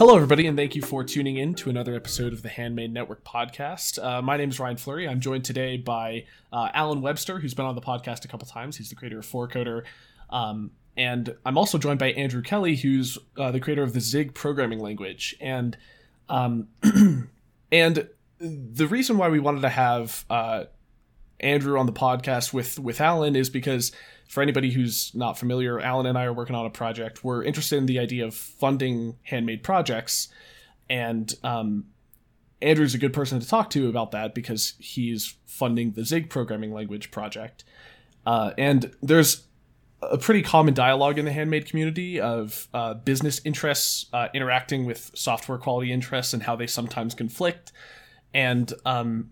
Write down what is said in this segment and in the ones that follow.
Hello, everybody, and thank you for tuning in to another episode of the Handmade Network podcast. Uh, my name is Ryan Fleury. I'm joined today by uh, Allen Webster, who's been on the podcast a couple times. He's the creator of 4Coder. Um, and I'm also joined by Andrew Kelley, who's uh, the creator of the Zig programming language. And um, and the reason why we wanted to have uh, Andrew on the podcast with with Allen is because for anybody who's not familiar, Allen and I are working on a project. We're interested in the idea of funding handmade projects, and um, Andrew's a good person to talk to about that because he's funding the Zig programming language project. Uh, and there's a pretty common dialogue in the handmade community of uh, business interests uh, interacting with software quality interests and how they sometimes conflict. And um,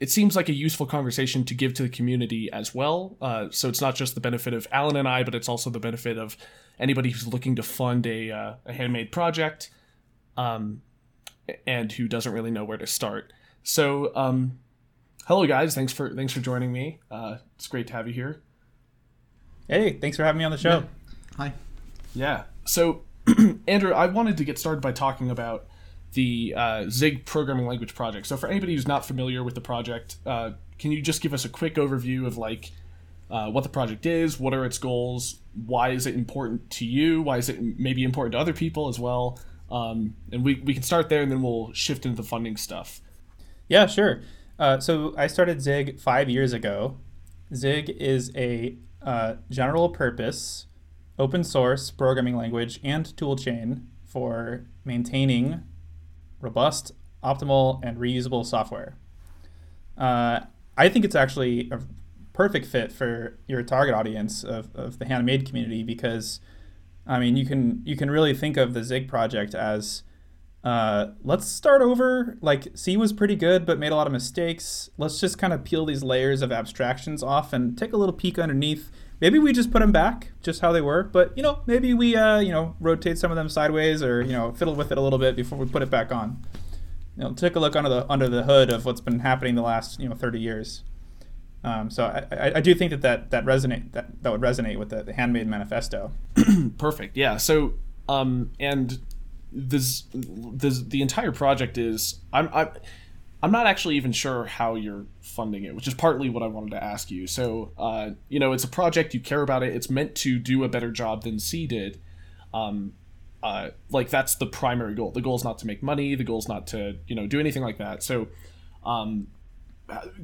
it seems like a useful conversation to give to the community as well. Uh, so it's not just the benefit of Allen and I, but it's also the benefit of anybody who's looking to fund a, uh, a handmade project um, and who doesn't really know where to start. So, um, hello guys, thanks for thanks for joining me. Uh, it's great to have you here. Hey, thanks for having me on the show. Yeah. Hi. Yeah. So, Andrew, I wanted to get started by talking about the uh, Zig programming language project. So, for anybody who's not familiar with the project, uh, can you just give us a quick overview of like uh, what the project is, what are its goals, why is it important to you, why is it maybe important to other people as well, um, and we we can start there and then we'll shift into the funding stuff. Yeah, sure. Uh, so I started Zig five years ago. Zig is a uh, general purpose open source programming language and toolchain for maintaining robust, optimal, and reusable software. Uh, I think it's actually a perfect fit for your target audience of, of the handmade community because, I mean, you can you can really think of the Zig project as uh, let's start over. Like C was pretty good, but made a lot of mistakes. Let's just kind of peel these layers of abstractions off and take a little peek underneath maybe we just put them back just how they were but you know maybe we uh, you know rotate some of them sideways or you know fiddle with it a little bit before we put it back on. You know take a look under the under the hood of what's been happening the last you know 30 years. Um, so I, I, I, do think that that, that resonate that, that would resonate with the, the handmade manifesto. Perfect. Yeah. So um, and this, this the entire project is I'm, I'm I'm not actually even sure how you're funding it, which is partly what I wanted to ask you. So, uh, you know, it's a project you care about it. It's meant to do a better job than C did. Um, uh, like that's the primary goal. The goal is not to make money. The goal is not to you know do anything like that. So, um,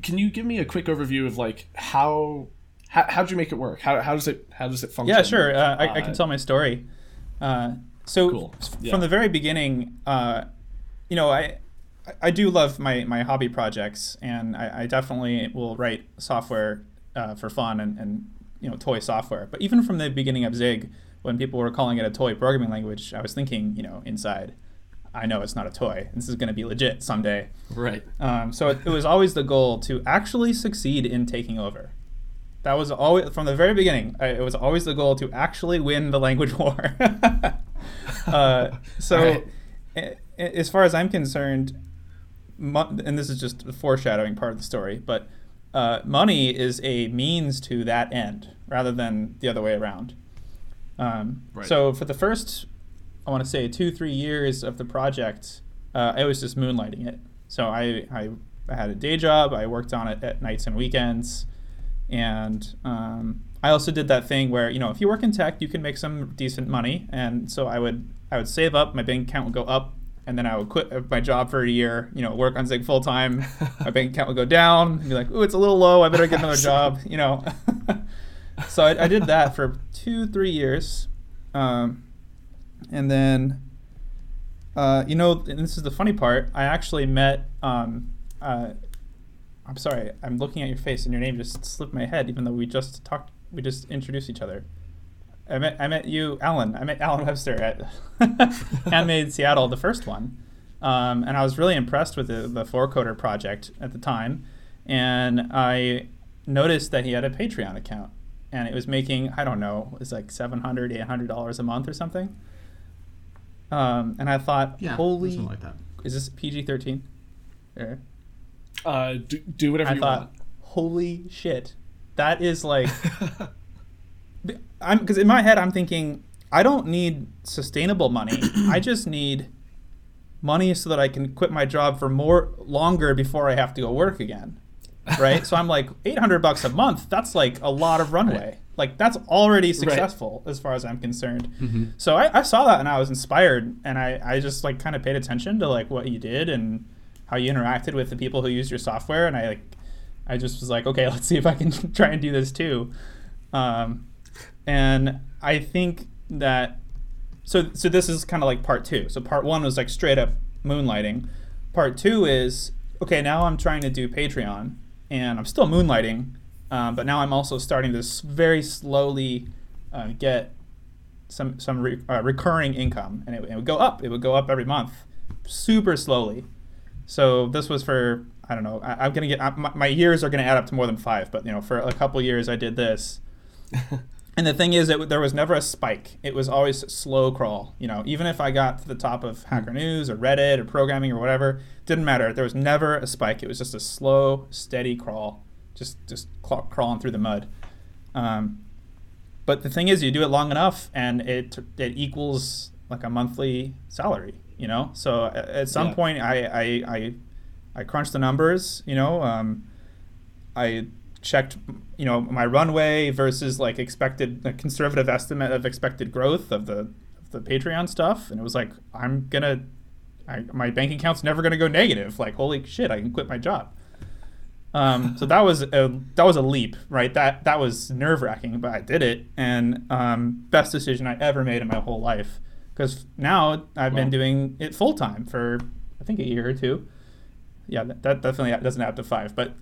can you give me a quick overview of like how how how'd you make it work? How, how does it how does it function? Yeah, sure. Uh, I, I, can uh, tell my story. Uh, so cool. yeah. from the very beginning, uh, you know, I I do love my, my hobby projects, and I, I definitely will write software uh, for fun and, and you know toy software. But even from the beginning of Zig, when people were calling it a toy programming language, I was thinking, you know, inside, I know it's not a toy. This is going to be legit someday. Right. Um, so it, it was always the goal to actually succeed in taking over. That was always from the very beginning. I, it was always the goal to actually win the language war. uh, so, right. as far as I'm concerned, and this is just the foreshadowing part of the story, but uh, money is a means to that end rather than the other way around. Um, right. So for the first, I want to say two, three years of the project, uh, I was just moonlighting it. So I, I, I, had a day job. I worked on it at nights and weekends, and um, I also did that thing where you know if you work in tech, you can make some decent money. And so I would I would save up. My bank account would go up and then I would quit my job for a year, you know, work on Zig full time. my bank account would go down, and be like, "Ooh, it's a little low. I better get another job," you know. so I, I, did that for two, three years, um, and then, uh, you know, and this is the funny part. I actually met. Um, uh, I'm sorry, I'm looking at your face, and your name just slipped my head, even though we just talked. We just introduced each other. I met I met you, Allen. I met Allen Webster at Handmade Seattle, the first one, um, and I was really impressed with the the 4Coder project at the time, and I noticed that he had a Patreon account, and it was making I don't know, it was like 700 800 dollars a month or something. Um, and I thought, yeah, holy, like that. is this PG thirteen? Uh, do, do whatever I you thought, want. Holy shit, that is like. I'm because in my head I'm thinking I don't need sustainable money. I just need money so that I can quit my job for more longer before I have to go work again. Right? so I'm like 800 bucks a month. That's like a lot of runway. Right. Like that's already successful right. as far as I'm concerned. Mm-hmm. So I, I, saw that and I was inspired and I, I just like kind of paid attention to like what you did and how you interacted with the people who used your software and I like I just was like, okay, let's see if I can try and do this too. Um, and I think that so so this is kind of like part two. So part one was like straight up moonlighting. Part two is okay. Now I'm trying to do Patreon, and I'm still moonlighting, um, but now I'm also starting to very slowly uh, get some some re- uh, recurring income, and it, it would go up. It would go up every month, super slowly. So this was for I don't know. I, am gonna get I, my, my, years are gonna add up to more than five, but you know, for a couple years I did this, And the thing is, that there was never a spike. It was always slow crawl. You know, even if I got to the top of Hacker News or Reddit or programming or whatever, didn't matter. There was never a spike. It was just a slow, steady crawl, just just crawling through the mud. Um, but the thing is, you do it long enough, and it it equals like a monthly salary. You know, so at some yeah. point, I, I I I crunched the numbers. You know, um, I checked you know my runway versus like expected a conservative estimate of expected growth of the of the Patreon stuff, and it was like I'm gonna I, my bank account's never gonna go negative. Like holy shit, I can quit my job. Um, so that was a that was a leap, right? That that was nerve wracking, but I did it, and um, best decision I ever made in my whole life. Because now I've been doing it full time for I think a year or two. Yeah, that, that definitely doesn't add to five, but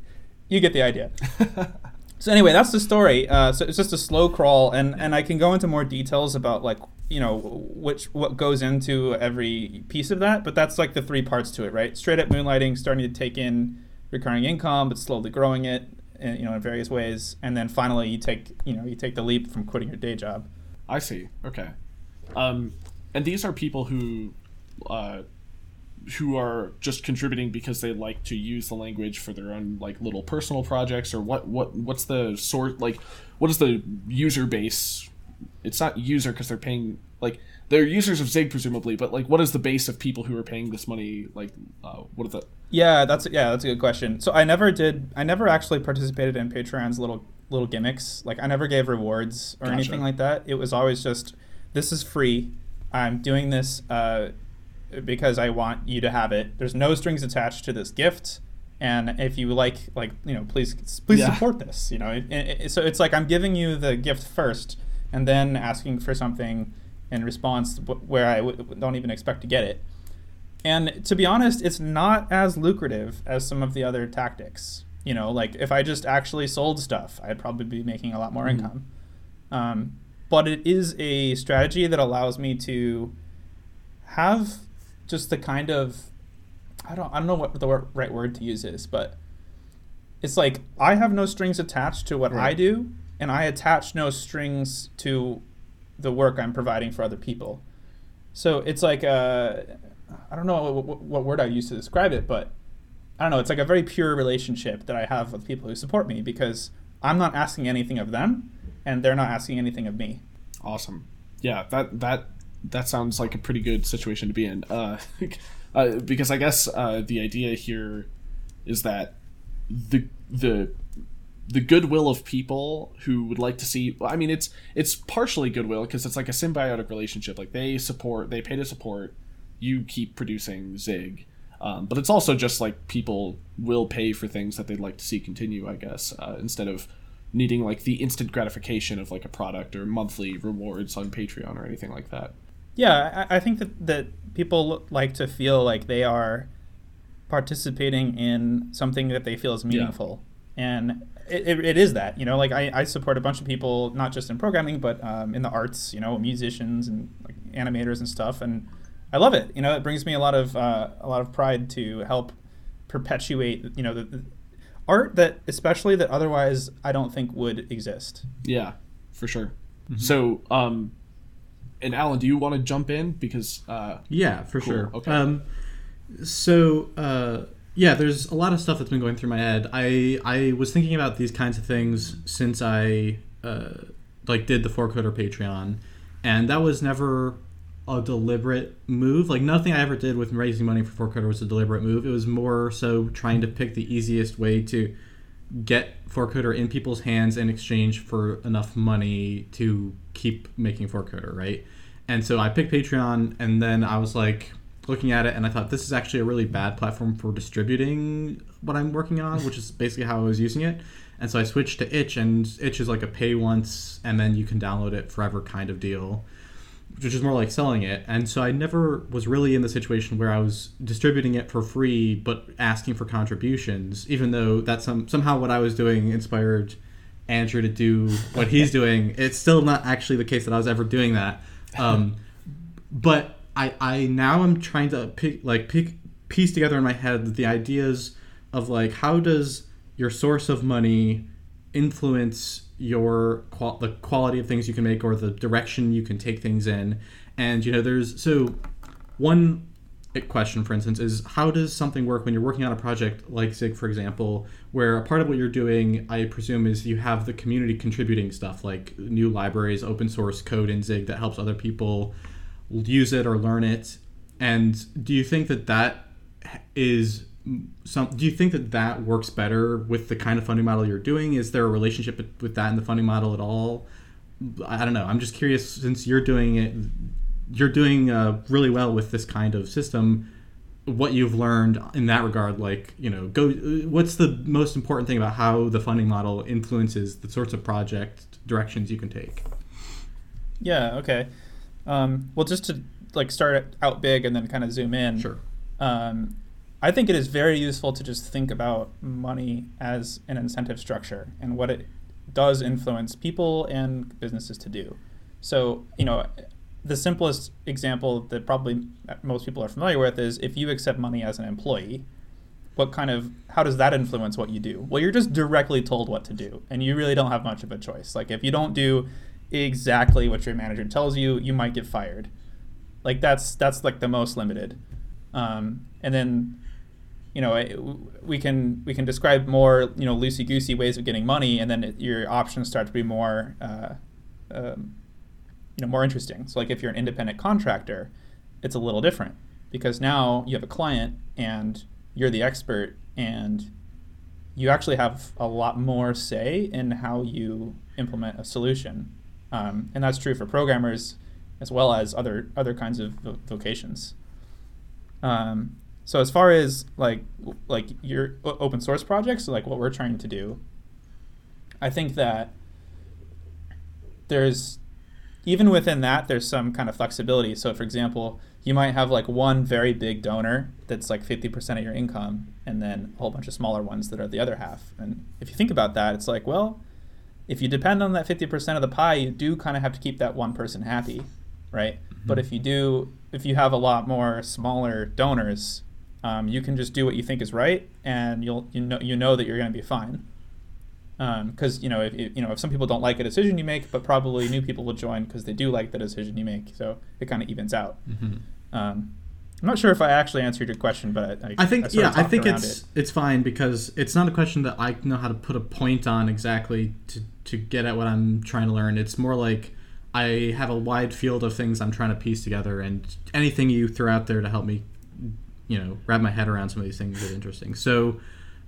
you get the idea. so anyway, that's the story. Uh, so it's just a slow crawl, and and I can go into more details about like you know which what goes into every piece of that, but that's like the three parts to it, right? Straight up moonlighting, starting to take in recurring income, but slowly growing it, in, uh, you know, in various ways, and then finally you take you know you take the leap from quitting your day job. I see. Okay. Um, and these are people who uh, who are just contributing because they like to use the language for their own like little personal projects or what what what's the sort like what is the user base? It's not user because they're paying like they're users of zig presumably but like what is the base of people who are paying this money like uh, what is that yeah that's yeah that's a good question. So i never did i never actually participated in patreon's little little gimmicks. Like i never gave rewards or gotcha. anything like that. It was always just this is free. I'm doing this uh, because I want you to have it. There's no strings attached to this gift, and if you like, like you know, please please yeah. support this. You know, it, it, so it's like I'm giving you the gift first, and then asking for something in response where I w- don't even expect to get it. And to be honest, it's not as lucrative as some of the other tactics. You know, like if I just actually sold stuff, I'd probably be making a lot more mm-hmm. income. Um, but it is a strategy that allows me to have just the kind of I don't I don't know what the right word to use is, but it's like I have no strings attached to what right. I do, and I attach no strings to the work I'm providing for other people. So it's like a, I don't know what, what word I use to describe it, but I don't know. It's like a very pure relationship that I have with people who support me because I'm not asking anything of them, and they're not asking anything of me. Awesome. Yeah, that that that sounds like a pretty good situation to be in. Uh, uh, because I guess uh, the idea here is that the the the goodwill of people who would like to see i mean it's it's partially goodwill because it's like a symbiotic relationship. Like they support they pay to support you keep producing zig. Um, but it's also just like people will pay for things that they'd like to see continue i guess uh, instead of needing like the instant gratification of like a product or monthly rewards on patreon or anything like that yeah, I, I think that, that people like to feel like they are participating in something that they feel is meaningful. Yeah. And it, it, it is that, you know, like I, I support a bunch of people, not just in programming, but um, in the arts, you know, musicians and like animators and stuff. And I love it. You know, it brings me a lot of, uh, a lot of pride to help perpetuate, you know, the, the art that, especially that otherwise I don't think would exist. Yeah, for sure. Mm-hmm. So, um, and Allen, do you want to jump in because? Uh, yeah, for cool. sure. Okay. Um, so uh, yeah, there's a lot of stuff that's been going through my head. I I was thinking about these kinds of things since I uh, like did the 4Coder Patreon, and that was never a deliberate move. Like nothing I ever did with raising money for 4Coder was a deliberate move. It was more so trying to pick the easiest way to get 4Coder in people's hands in exchange for enough money to keep making 4Coder, right? And so I picked Patreon, and then I was like looking at it, and I thought this is actually a really bad platform for distributing what I'm working on, which is basically how I was using it. And so I switched to Itch, and Itch is like a pay once and then you can download it forever kind of deal, which is more like selling it. And so I never was really in the situation where I was distributing it for free but asking for contributions, even though that's some, somehow what I was doing inspired Andrew to do what he's doing. It's still not actually the case that I was ever doing that. Um, but I, I now I'm trying to pick like pick piece together in my head the ideas of like how does your source of money influence your qual- the quality of things you can make or the direction you can take things in. And you know there's so one question for instance is how does something work when you're working on a project like zig for example where a part of what you're doing i presume is you have the community contributing stuff like new libraries open source code in zig that helps other people use it or learn it? And do you think that that is some do you think that that works better with the kind of funding model you're doing? Is there a relationship with that in the funding model at all? I don't know. I'm just curious since you're doing it you're doing uh, really well with this kind of system what you've learned in that regard like you know go what's the most important thing about how the funding model influences the sorts of project directions you can take? Yeah okay. Um, well just to like start out big and then kind of zoom in. Sure. Um, I think it is very useful to just think about money as an incentive structure and what it does influence people and businesses to do. So, you know, the simplest example that probably most people are familiar with is if you accept money as an employee, what kind of how does that influence what you do? Well, you're just directly told what to do, and you really don't have much of a choice. Like if you don't do exactly what your manager tells you, you might get fired. Like that's that's like the most limited. Um, and then you know we can we can describe more you know loosey goosey ways of getting money, and then it, your options start to be more uh, um, you know more interesting. So like if you're an independent contractor, it's a little different because now you have a client and you're the expert and you actually have a lot more say in how you implement a solution, um, and that's true for programmers as well as other other kinds of vocations. Um, so as far as like like your open source projects, like what we're trying to do, I think that there's even within that there's some kind of flexibility. So for example, you might have like one very big donor that's like 50% of your income and then a whole bunch of smaller ones that are the other half. And if you think about that, it's like, well, if you depend on that 50% of the pie, you do kind of have to keep that one person happy, right? Mm-hmm. But if you do if you have a lot more smaller donors, um, you can just do what you think is right, and you'll you know you know that you're going to be fine. Because um, you know if you know if some people don't like a decision you make, but probably new people will join because they do like the decision you make, so it kind of evens out. Mm-hmm. Um, I'm not sure if I actually answered your question, but I, I think I yeah, I think it's it. it's fine because it's not a question that I know how to put a point on exactly to to get at what I'm trying to learn. It's more like I have a wide field of things I'm trying to piece together, and anything you throw out there to help me you know wrap my head around some of these things is interesting. So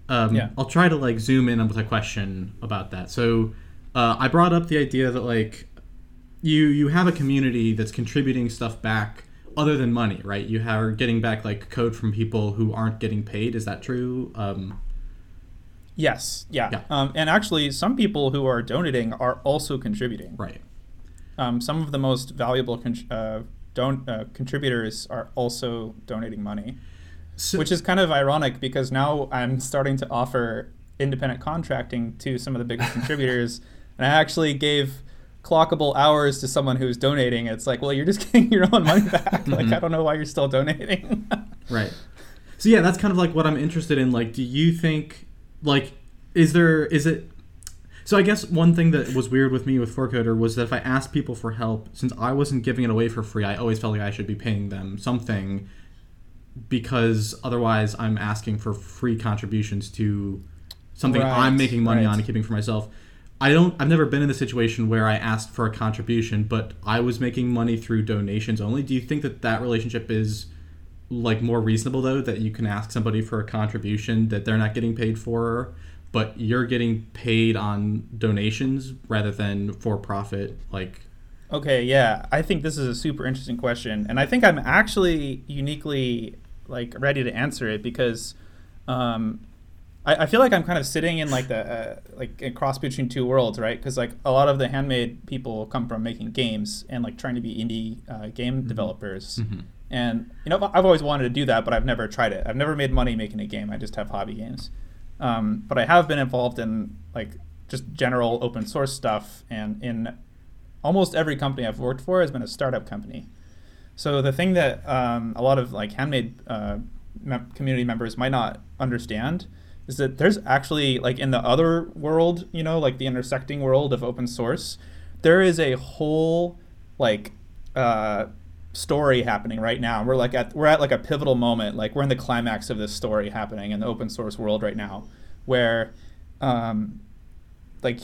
um, yeah. I'll try to like zoom in on with a question about that. So uh, I brought up the idea that like you you have a community that's contributing stuff back other than money, right? You are getting back like code from people who aren't getting paid. Is that true? Um, yes. Yeah. yeah. Um, and actually, some people who are donating are also contributing. Right. Um, some of the most valuable con- uh, don- uh, contributors are also donating money, so, which is kind of ironic because now I'm starting to offer independent contracting to some of the biggest contributors, and I actually gave clockable hours to someone who's donating. It's like, well, you're just getting your own money back. mm-hmm. Like, I don't know why you're still donating. right. So yeah, that's kind of like what I'm interested in. Like, do you think, like, is there is it so I guess one thing that was weird with me with 4Coder was that if I asked people for help, since I wasn't giving it away for free, I always felt like I should be paying them something because otherwise I'm asking for free contributions to something right, I'm making money right. on and keeping for myself. I don't. I've never been in a situation where I asked for a contribution, but I was making money through donations only. Do you think that that relationship is like more reasonable though? That you can ask somebody for a contribution that they're not getting paid for, but you're getting paid on donations rather than for profit. Like, Okay, yeah. I think this is a super interesting question, and I think I'm actually uniquely like ready to answer it because um, I, I feel like I'm kind of sitting in like the uh, like a cross between two worlds, right? Because like a lot of the handmade people come from making games and like trying to be indie uh, game developers. And you know, I've always wanted to do that, but I've never tried it. I've never made money making a game. I just have hobby games. Um, but I have been involved in like just general open source stuff, and in almost every company I've worked for has been a startup company. So the thing that um, a lot of like handmade uh, community members might not understand is that there's actually like in the other world, you know, like the intersecting world of open source, there is a whole like uh, story happening right now. We're like at we're at like a pivotal moment. Like we're in the climax of this story happening in the open source world right now, where um, like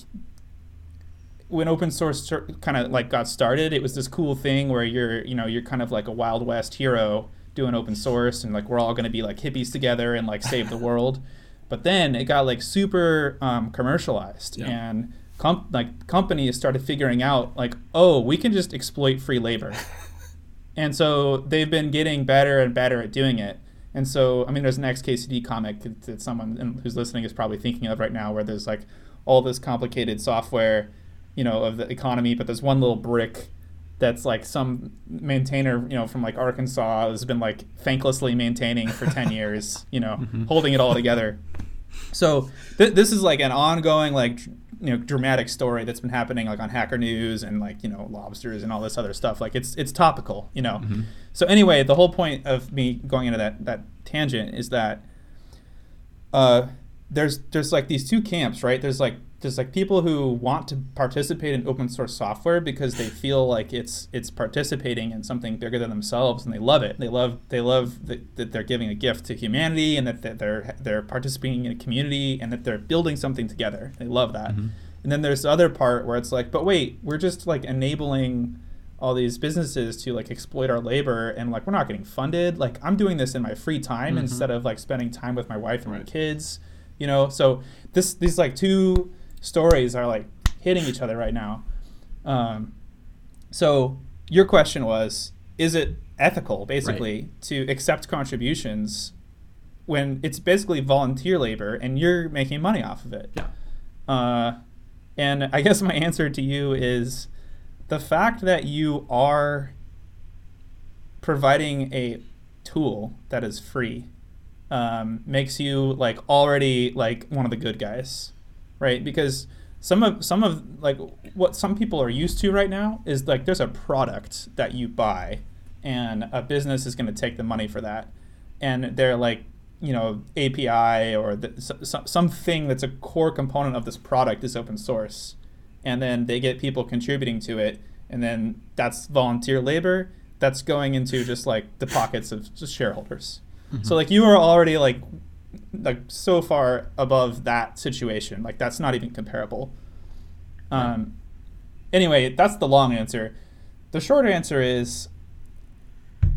when open source kind of like got started, it was this cool thing where you're you know you're kind of like a wild west hero doing open source and like we're all going to be like hippies together and like save the world. But then it got like super um, commercialized Yeah. and com- like companies started figuring out like oh we can just exploit free labor. And so they've been getting better and better at doing it. And so, I mean, there's an XKCD comic that, that someone who's listening is probably thinking of right now, where there's like all this complicated software, you know, of the economy, but there's one little brick that's like some maintainer, you know, from like Arkansas has been like thanklessly maintaining for 10 years, you know, mm-hmm. holding it all together. So th- this is like an ongoing, like, you know, dramatic story that's been happening like on Hacker News and like, you know, lobsters and all this other stuff. Like it's, it's topical, you know? So anyway, the whole point of me going into that, that tangent is that, uh, there's, there's like these two camps, right? There's like, there's like people who want to participate in open source software because they feel like it's it's participating in something bigger than themselves and they love it. They love they love that, that they're giving a gift to humanity and that that they're they're participating in a community and that they're building something together. They love that. Mm-hmm. And then there's the other part where it's like, but wait, we're just like enabling all these businesses to like exploit our labor and like we're not getting funded. Like I'm doing this in my free time mm-hmm. instead of like spending time with my wife and my kids. You know, so this these like two stories are like hitting each other right now. Um, so your question was, is it ethical, basically, to accept contributions when it's basically volunteer labor and you're making money off of it? yeah. Uh, and I guess my answer to you is the fact that you are providing a tool that is free um, makes you like already like one of the good guys, right? Because some of some of like what some people are used to right now is like there's a product that you buy, and a business is going to take the money for that, and they're like you know API or the, so, something that's a core component of this product is open source, and then they get people contributing to it, and then that's volunteer labor that's going into just like the pockets of just shareholders. Mm-hmm. So like you are already like like so far above that situation. Like that's not even comparable. Um, anyway, that's the long answer. The short answer is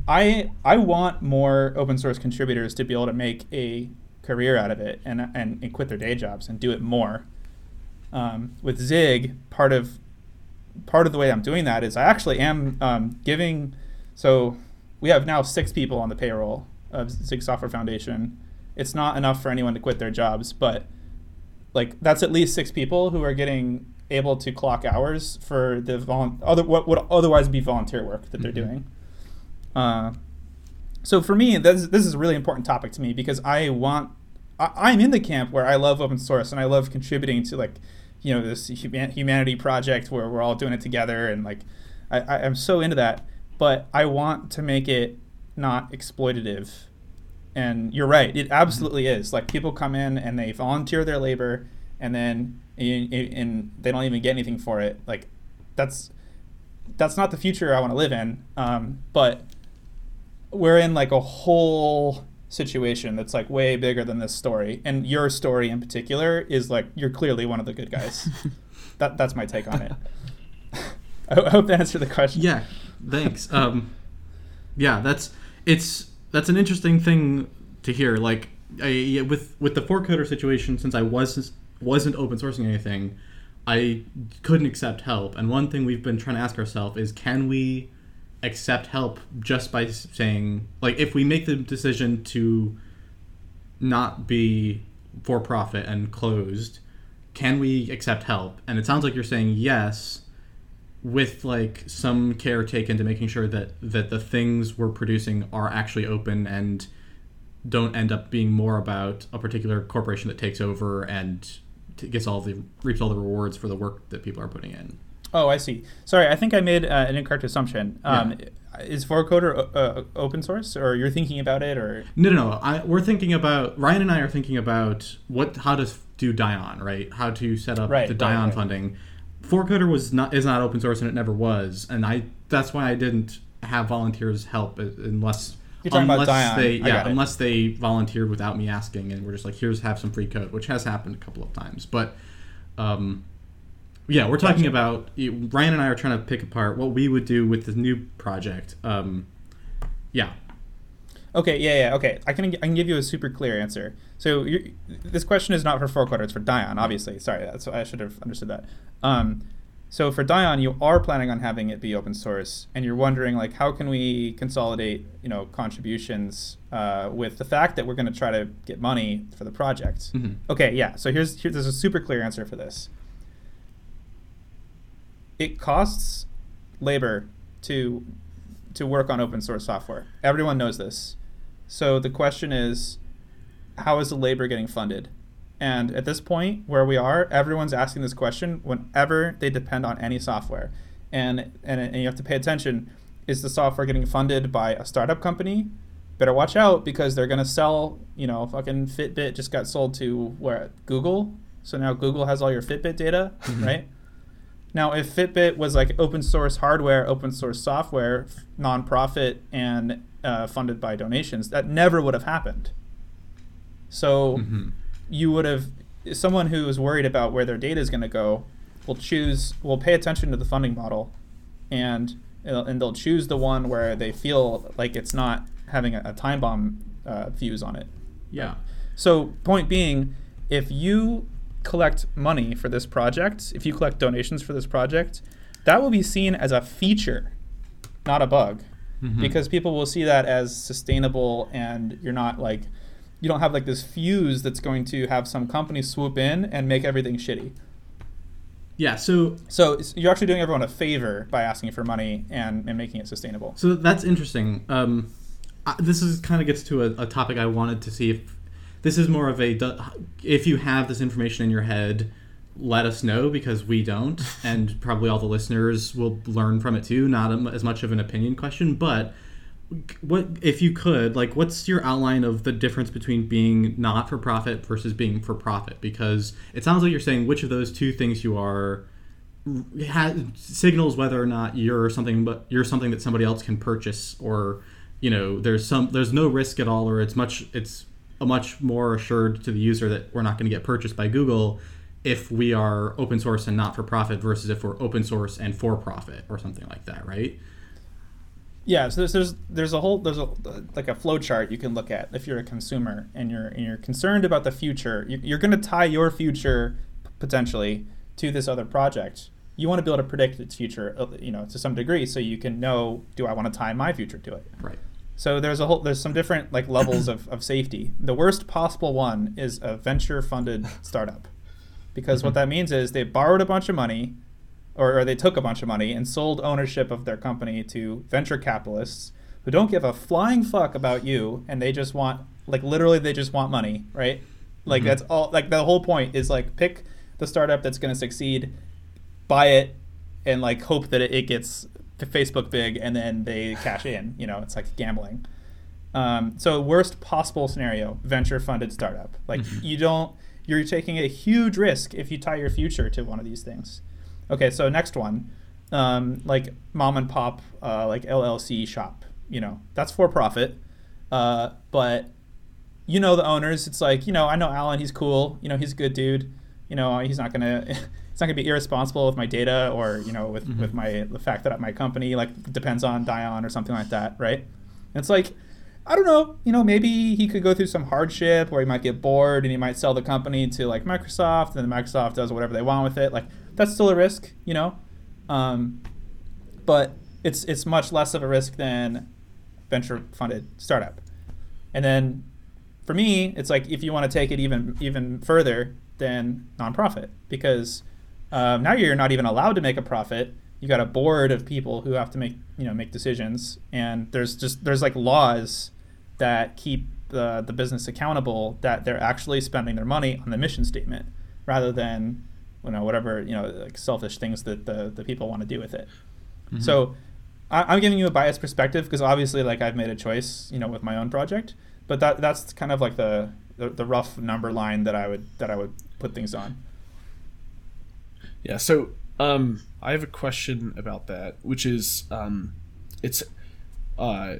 I I want more open source contributors to be able to make a career out of it and and, and quit their day jobs and do it more. Um, with Zig, part of part of the way I'm doing that is I actually am um, giving. So we have now six people on the payroll of Zig Software Foundation. It's not enough for anyone to quit their jobs, but like that's at least six people who are getting able to clock hours for the vol- other what would otherwise be volunteer work that they're doing. Uh, so for me, this this is a really important topic to me because I want I, I'm in the camp where I love open source and I love contributing to like you know this human, humanity project where we're all doing it together and like I, I, I'm so into that. But I want to make it not exploitative. And you're right, it absolutely is. Like people come in and they volunteer their labor, and then and, and they don't even get anything for it. Like that's that's not the future I want to live in. Um, but we're in like a whole situation that's like way bigger than this story, and your story in particular is like you're clearly one of the good guys. that that's my take on it. I hope that answered the question. Yeah, thanks. um, yeah, that's it's that's an interesting thing to hear. Like I, with with the 4Coder situation, since I was wasn't open sourcing anything, I couldn't accept help. And one thing we've been trying to ask ourselves is, can we accept help just by saying, like, if we make the decision to not be for profit and closed, can we accept help? And it sounds like you're saying yes with like some care taken to making sure that that the things we're producing are actually open and don't end up being more about a particular corporation that takes over and gets all the reaps all the rewards for the work that people are putting in. Oh, I see. Sorry, I think I made uh, an incorrect assumption. Um, yeah. Is 4Coder uh, open source, or you're thinking about it, or no, no, no. I, we're thinking about Ryan and I are thinking about what how to do Dion, right? How to set up right, the Dion right, right. funding. 4Coder was not is not open source, and it never was, and I that's why I didn't have volunteers help unless you're talking unless about Dion. They, yeah, unless they volunteered without me asking, and we're just like, here's have some free code, which has happened a couple of times. But, um, yeah, we're talking gotcha. about Ryan and I are trying to pick apart what we would do with the new project. Um, yeah. Okay. Yeah. Yeah. Okay. I can I can give you a super clear answer. So this question is not for 4Coder; it's for Dion. Obviously. Sorry. That's I should have understood that. Um, so for Dion, you are planning on having it be open source, and you're wondering like how can we consolidate, you know, contributions uh, with the fact that we're going to try to get money for the project. Mm-hmm. Okay, yeah. So here's here, there's a super clear answer for this. It costs labor to to work on open source software. Everyone knows this. So the question is, how is the labor getting funded? And at this point where we are, everyone's asking this question whenever they depend on any software. And, and, and you have to pay attention is the software getting funded by a startup company? Better watch out because they're going to sell, you know, fucking Fitbit just got sold to where? Google. So now Google has all your Fitbit data, mm-hmm. right? Now, if Fitbit was like open source hardware, open source software, nonprofit, and uh, funded by donations, that never would have happened. So, mm-hmm. you would have someone who is worried about where their data is going to go will choose will pay attention to the funding model and and they'll choose the one where they feel like it's not having a, a time bomb uh, fuse on it. Yeah. So point being if you collect money for this project if you collect donations for this project that will be seen as a feature not a bug mm-hmm. because people will see that as sustainable and you're not like you don't have like this fuse that's going to have some company swoop in and make everything shitty. Yeah, so so you're actually doing everyone a favor by asking for money and, and making it sustainable. So that's interesting. Um, I, this is kind of gets to a, a, topic I wanted to see if this is more of a if you have this information in your head, let us know because we don't, and probably all the listeners will learn from it too. Not a, as much of an opinion question, but what if you could like what's your outline of the difference between being not for profit versus being for profit because it sounds like you're saying which of those two things you are has, signals whether or not you're something but you're something that somebody else can purchase or you know there's some there's no risk at all or it's much it's a much more assured to the user that we're not going to get purchased by Google if we are open source and not for profit versus if we're open source and for profit or something like that right yeah, so there's, there's there's a whole there's a like a flow chart you can look at if you're a consumer and you're and you're concerned about the future. You're going to tie your future potentially to this other project. You want to be able to predict its future, uh, you know, to some degree, so you can know do I want to tie my future to it. Right. So there's a whole there's some different like levels of, of safety. The worst possible one is a venture funded startup, because mm-hmm. what that means is they borrowed a bunch of money or, or they took a bunch of money and sold ownership of their company to venture capitalists who don't give a flying fuck about you and they just want like literally they just want money, right? Like mm-hmm. that's all like the whole point is like pick the startup that's going to succeed, buy it and like hope that it, gets Facebook big and then they cash in, you know, it's like gambling. Um, so worst possible scenario, venture funded startup. Like mm-hmm. you don't you're taking a huge risk if you tie your future to one of these things. Okay, so next one, um, like mom and pop, uh, like LLC shop. You know, that's for profit, uh, but you know the owners. It's like you know I know Allen. He's cool. You know he's a good dude. You know he's not gonna he's not gonna be irresponsible with my data or you know with Mhm. with my the fact that my company like depends on Dion or something like that, right? And it's like I don't know. You know maybe he could go through some hardship or he might get bored and he might sell the company to like Microsoft and then Microsoft does whatever they want with it. Like that's still a risk, you know. Um, but it's it's much less of a risk than venture funded startup. And then for me, it's like if you want to take it even even further, then nonprofit because um, now you're not even allowed to make a profit. You got a board of people who have to make you know make decisions, and there's just there's like laws that keep the the business accountable that they're actually spending their money on the mission statement rather than you know whatever you know like selfish things that the the people want to do with it. Mhm. So I, I'm giving you a biased perspective because obviously, like I've made a choice, you know, with my own project. But that that's kind of like the, the the rough number line that I would that I would put things on. Yeah. So um, I have a question about that, which is um, it's uh,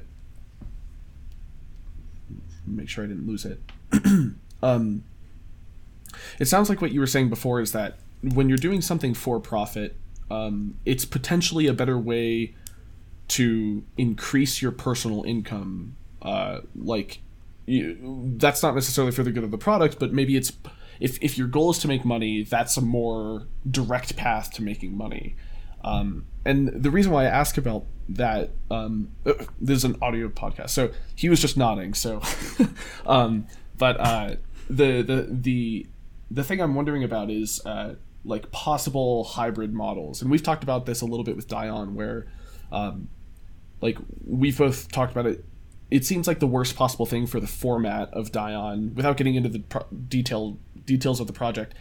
make sure I didn't lose it. um, it sounds like what you were saying before is that when you're doing something for profit, um, it's potentially a better way to increase your personal income. Uh, like, you, that's not necessarily for the good of the product, but maybe it's if if your goal is to make money, that's a more direct path to making money. Um, and the reason why I ask about that, um, this is an audio podcast, so he was just nodding. So, um, but uh, the the the the thing I'm wondering about is uh, like possible hybrid models, and we've talked about this a little bit with Dion, where um, like we've both talked about it. It seems like the worst possible thing for the format of Dion, without getting into the pro- details of the project.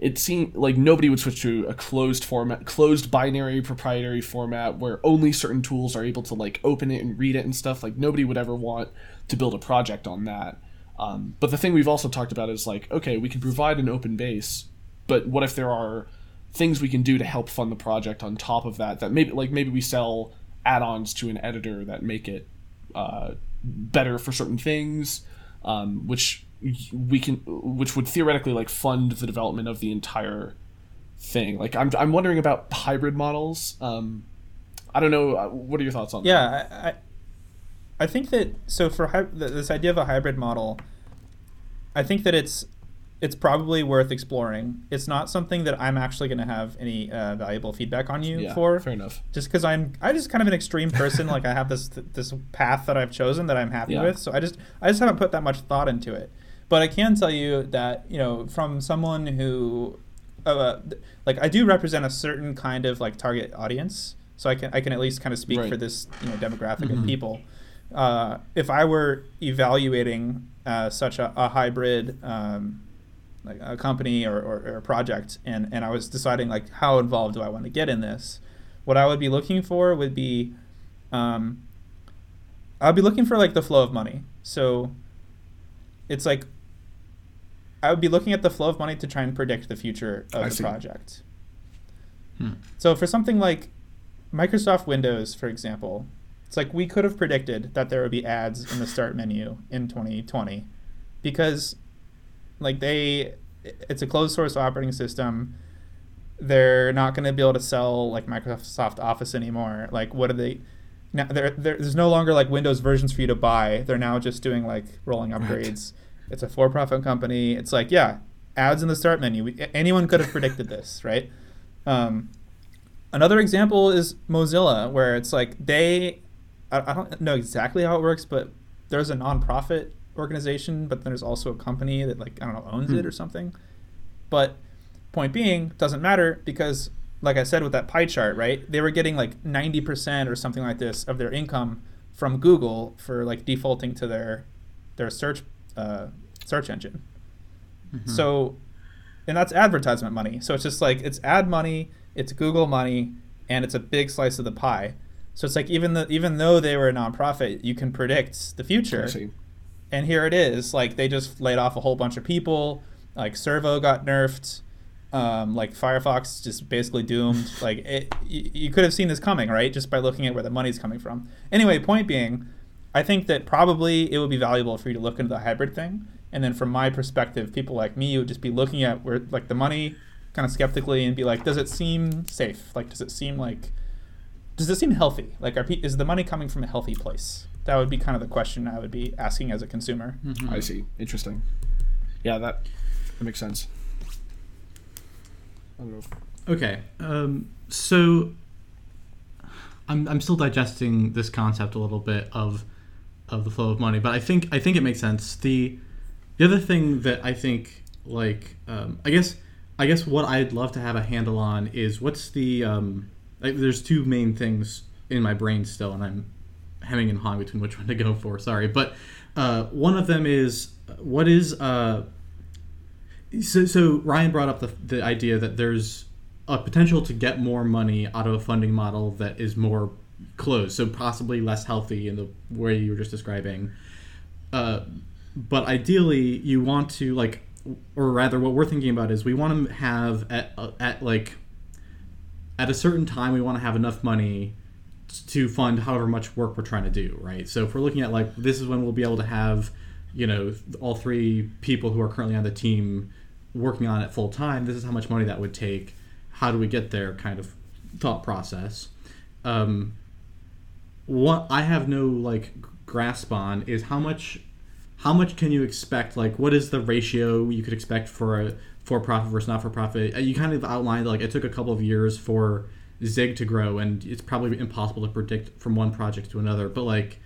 It seemed like nobody would switch to a closed format, closed binary proprietary format where only certain tools are able to like open it and read it and stuff. Like nobody would ever want to build a project on that. Um, but the thing we've also talked about is like, okay, we can provide an open base, but what if there are things we can do to help fund the project on top of that? That maybe like maybe we sell add-ons to an editor that make it uh, better for certain things, um, which we can, which would theoretically like fund the development of the entire thing. Like I'm, I'm wondering about hybrid models. Um, I don't know. uh, What are your thoughts on that? Yeah, I, I, I think that so for hy- this idea of a hybrid model, I think that it's it's probably worth exploring. It's not something that I'm actually going to have any uh, valuable feedback on you Yeah, for. fair enough. just because I'm I just kind of an extreme person. like I have this this path that I've chosen that I'm happy Yeah. with. So I just I just haven't put that much thought into it. But I can tell you that you know from someone who, uh, like I do represent a certain kind of like target audience. So I can I can at least kind of speak Right. for this you know demographic of Mhm. people. Uh, if I were evaluating uh, such a, a hybrid um, like a company or, or, or a project and, and I was deciding like how involved do I want to get in this, what I would be looking for would be um, I'd be looking for like the flow of money. So it's like I would be looking at the flow of money to try and predict the future of I the see. project. Hmm. So for something like Microsoft Windows, for example, it's like we could have predicted that there would be ads in the start menu in 2020 because like they it's a closed source operating system. They're not going to be able to sell like Microsoft Office anymore. Like what are they now there there's no longer like Windows versions for you to buy. They're now just doing like rolling Right. It's a for-profit company. It's like, yeah, ads in the start menu. We, anyone could have predicted this, right? Um, another example is Mozilla, where it's like they, I, I don't know exactly how it works, but there's a nonprofit organization, but then there's also a company that like I don't know owns it Hmm. or something. But point being, doesn't matter because, like I said with that pie chart, right? They were getting like ninety percent or something like this of their income from Google for like defaulting to their their search uh, search engine. Mhm. So, and that's advertisement money. So it's just like it's ad money, it's Google money, and it's a big slice of the pie. So it's like even the even though they were a nonprofit, you can predict the future. see. And here it is. Like they just laid off a whole bunch of people. Like Servo got nerfed. Um, like Firefox just basically doomed. Like it, you, you could have seen this coming, right? Just by looking at where the money's coming from. Anyway, point being, I think that probably it would be valuable for you to look into the hybrid thing. And then from my perspective, people like me would just be looking at where like the money kind of skeptically and be like, does it seem safe? Like, does it seem like, does it seem healthy? Like, are, pe- is the money coming from a healthy place? That would be kind of the question I would be asking as a consumer. Mm-hmm. I see. Interesting. Yeah, that that makes sense. I don't know. Okay, um, so I'm I'm still digesting this concept a little bit of of the flow of money, but I think I think it makes sense. The the other thing that I think like um, I guess I guess what I'd love to have a handle on is what's the um, like, there's two main things in my brain still, and I'm hemming and hawing between which one to go for. Sorry, but uh, one of them is what is uh, so, so Ryan brought up the, the idea that there's a potential to get more money out of a funding model that is more closed, so possibly less healthy in the way you were just describing. Uh, but ideally, you want to like, or rather, what we're thinking about is we want to have at at like at a certain time we want to have enough money to fund however much work we're trying to do, right? So if we're looking at like this is when we'll be able to have, you know, all three people who are currently on the team working on it full time. This is how much money that would take. How do we get there? Kind of thought process. Um, what I have no like grasp on is how much how much can you expect like what is the ratio you could expect for a for profit versus not for profit you kind of outlined like it took a couple of years for zig to grow and it's probably impossible to predict from one project to another but like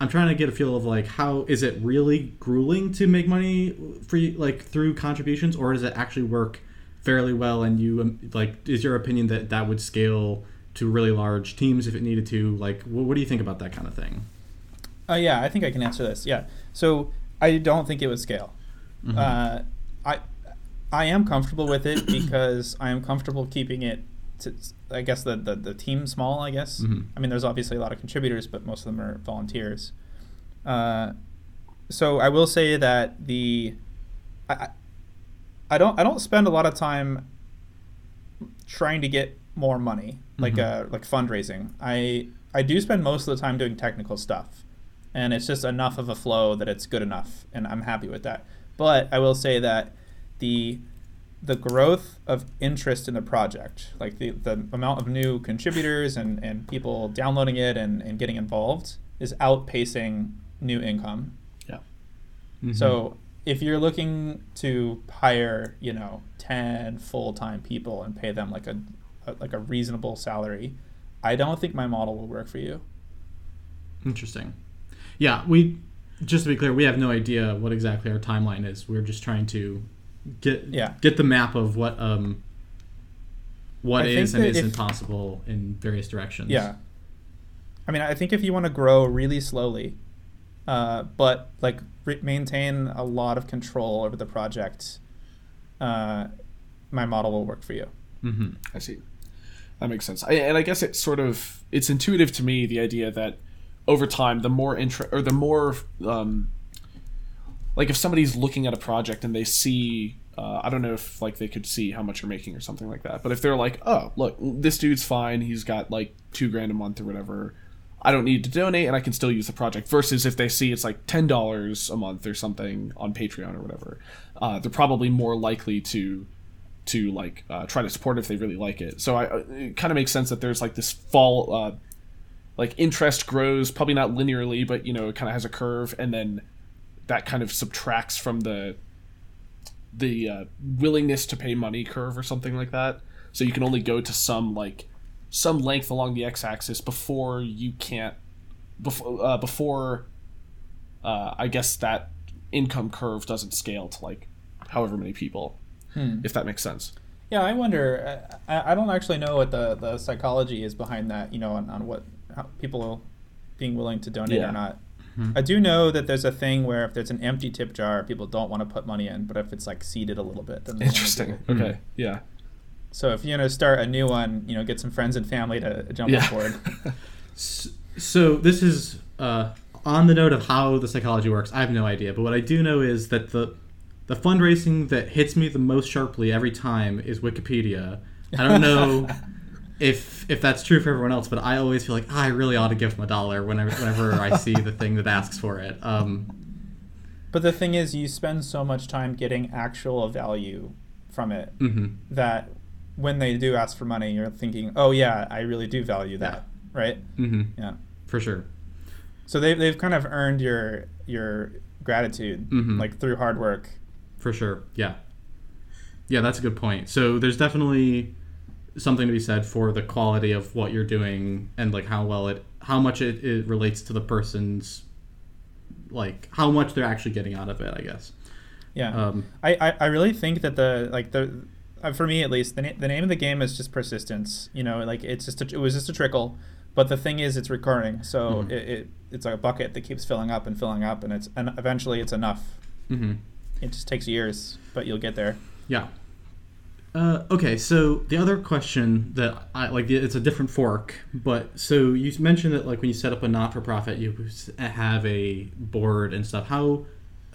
i'm trying to get a feel of like how is it really grueling to make money you, like through contributions or does it actually work fairly well and you um, like is your opinion that that would scale to really large teams if it needed to like what, what do you think about that kind of thing Uh, yeah, I think I can answer this. Yeah. So I don't think it would scale. Mhm. Uh, I I am comfortable with it because I am comfortable keeping it. To, I guess the, the the team small. I guess. Mhm. I mean, there's obviously a lot of contributors, but most of them are volunteers. Uh, so I will say that the I, I- don't I don't spend a lot of time trying to get more money like Mhm. uh like fundraising. I I do spend most of the time doing technical stuff, and it's just enough of a flow that it's good enough, and I'm happy with that. But I will say that the the growth of interest in the project, like the, the amount of new contributors and, and people downloading it and, and getting involved, is outpacing new income. yeah. Mhm. So if you're looking to hire, you know, ten full time people and pay them like a, a like a reasonable salary, I don't think my model will work for you. Interesting. Yeah, we just to be clear, we have no idea what exactly our timeline is. We're just trying to get Yeah. get the map of what um what I is think and that isn't if- possible in various directions. Yeah. I mean, I think if you want to grow really slowly, uh, but like re- maintain a lot of control over the project, uh, my model will work for you. hmm I see. That makes sense. I, and I guess it's sort of it's intuitive to me the idea that over time the more interest or the more um, like if somebody's looking at a project and they see uh, I don't know if like they could see how much you're making or something like that, but if they're like, oh look, this dude's fine, he's got like two grand a month or whatever. I don't need to donate, and I can still use the project. Versus if they see it's like ten dollars a month or something on Patreon or whatever, uh, they're probably more likely to to like uh, try to support if they really like it. So I, uh, it kind of makes sense that there's like this fall, uh, like interest grows probably not linearly, but you know it kind of has a curve, and then that kind of subtracts from the the uh, willingness to pay money curve or something like that. So you can only go to some like some length along the x-axis before you can't before uh, before uh, I guess that income curve doesn't scale to like however many people, if that makes sense. Yeah, I wonder. I, I don't actually know what the, the psychology is behind that. You know, on, on what people being willing to donate Yeah. or not. I do know that there's a thing where if there's an empty tip jar, people don't want to put money in. But if it's like seeded a little bit, then they wanna do Interesting. Okay. Yeah. So if you're gonna start a new one, you know, get some friends and family to jump Yeah. on board. So this is uh, on the note of how the psychology works. I have no idea, but what I do know is that the the fundraising that hits me the most sharply every time is Wikipedia. I don't know if if that's true for everyone else, but I always feel like "Ah, I really ought to give them a dollar whenever whenever I see the thing that asks for it. Um, But the thing is, you spend so much time getting actual value from it mhm. that when they do ask for money, you're thinking, oh, yeah, I really do value that. Right? Mm-hmm. Yeah. For sure. So they've, they've kind of earned your your gratitude, Mhm. like through hard work. For sure. Yeah. Yeah, that's a good point. So there's definitely something to be said for the quality of what you're doing and like how well it how much it, it relates to the person's like how much they're actually getting out of it, I guess. Yeah. Um, I, I, I really think that the like the uh, for me at least the, na- the name of the game is just persistence you know like it's just a, it was just a trickle but the thing is it's recurring so Mhm. it, it it's like a bucket that keeps filling up and filling up and it's and eventually it's enough mhm. it just takes years but you'll get there Yeah. Uh, okay, so the other question that I like, it's a different fork, but so you mentioned that like when you set up a not-for-profit, you have a board and stuff. How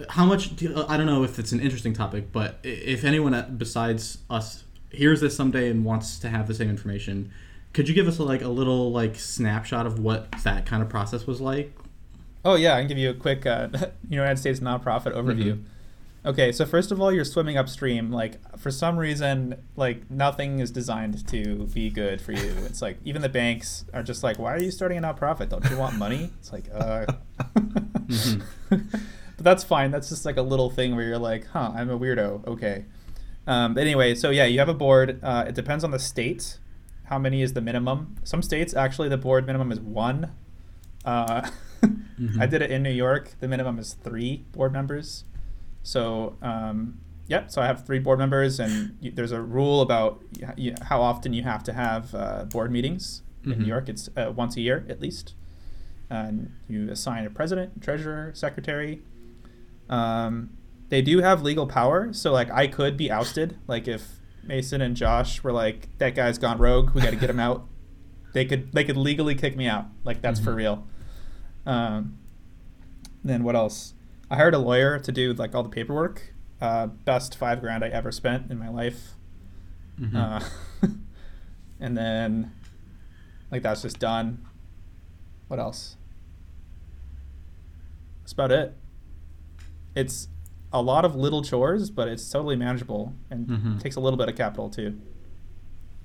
how much? Do, I don't know if it's an interesting topic, but if anyone besides us hears this someday and wants to have the same information, could you give us a, like a little like snapshot of what that kind of process was like? oh yeah i can give you a quick uh, united states nonprofit overview Mhm. Okay so first of all you're swimming upstream like for some reason like nothing is designed to be good for you it's like even the banks are just like why are you starting a nonprofit don't you want money it's like uh Mhm. but that's fine that's just like a little thing where you're like huh i'm a weirdo okay um, but anyway so yeah you have a board uh, it depends on the state how many is the minimum some states actually the board minimum is one uh, Mhm. I did it in New York. The minimum is three board members. So, um, yep. So I have three board members, and you, there's a rule about y- y- how often you have to have uh, board meetings in Mhm. New York. It's uh, once a year at least. And you assign a president, treasurer, secretary. Um, they do have legal power, so like I could be ousted. Like if Mason and Josh were like, "That guy's gone rogue. We got to get him out." They could they could legally kick me out. Like that's for Mhm. real. Um, then what else? I hired a lawyer to do like all the paperwork. Uh, best five grand I ever spent in my life. Mhm. Uh, and then, like that's just done. What else? That's about it. It's a lot of little chores, but it's totally manageable and Mhm. takes a little bit of capital too.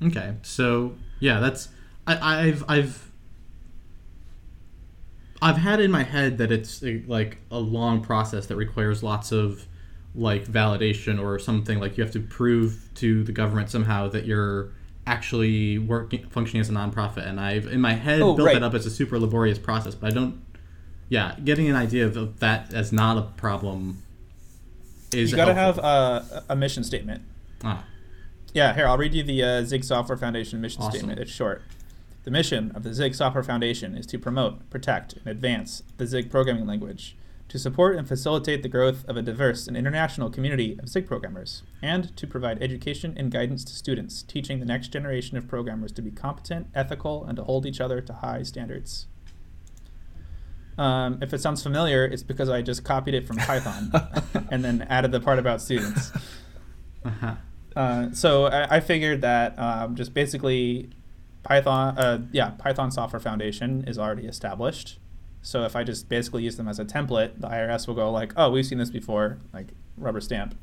Okay, so yeah, that's I, I've I've I've had in my head that it's uh, like a long process that requires lots of like validation or something like you have to prove to the government somehow that you're actually working functioning as a nonprofit and I've in my head Oh, built right. that up as a super laborious process but I don't yeah getting an idea of, that as not a problem is you got to have a, a mission statement. ah Yeah, here, I'll read you the uh, Zig Software Foundation mission Awesome. statement. It's short. The mission of the Zig Software Foundation is to promote, protect, and advance the Zig programming language, to support and facilitate the growth of a diverse and international community of Zig programmers, and to provide education and guidance to students, teaching the next generation of programmers to be competent, ethical, and to hold each other to high standards. Um, if it sounds familiar, it's because I just copied it from Python and then added the part about students. uh-huh. Uh, so I, I figured that um, just basically Python, uh, yeah, Python Software Foundation is already established. So if I just basically use them as a template, the IRS will go like, "Oh, we've seen this before," like rubber stamp,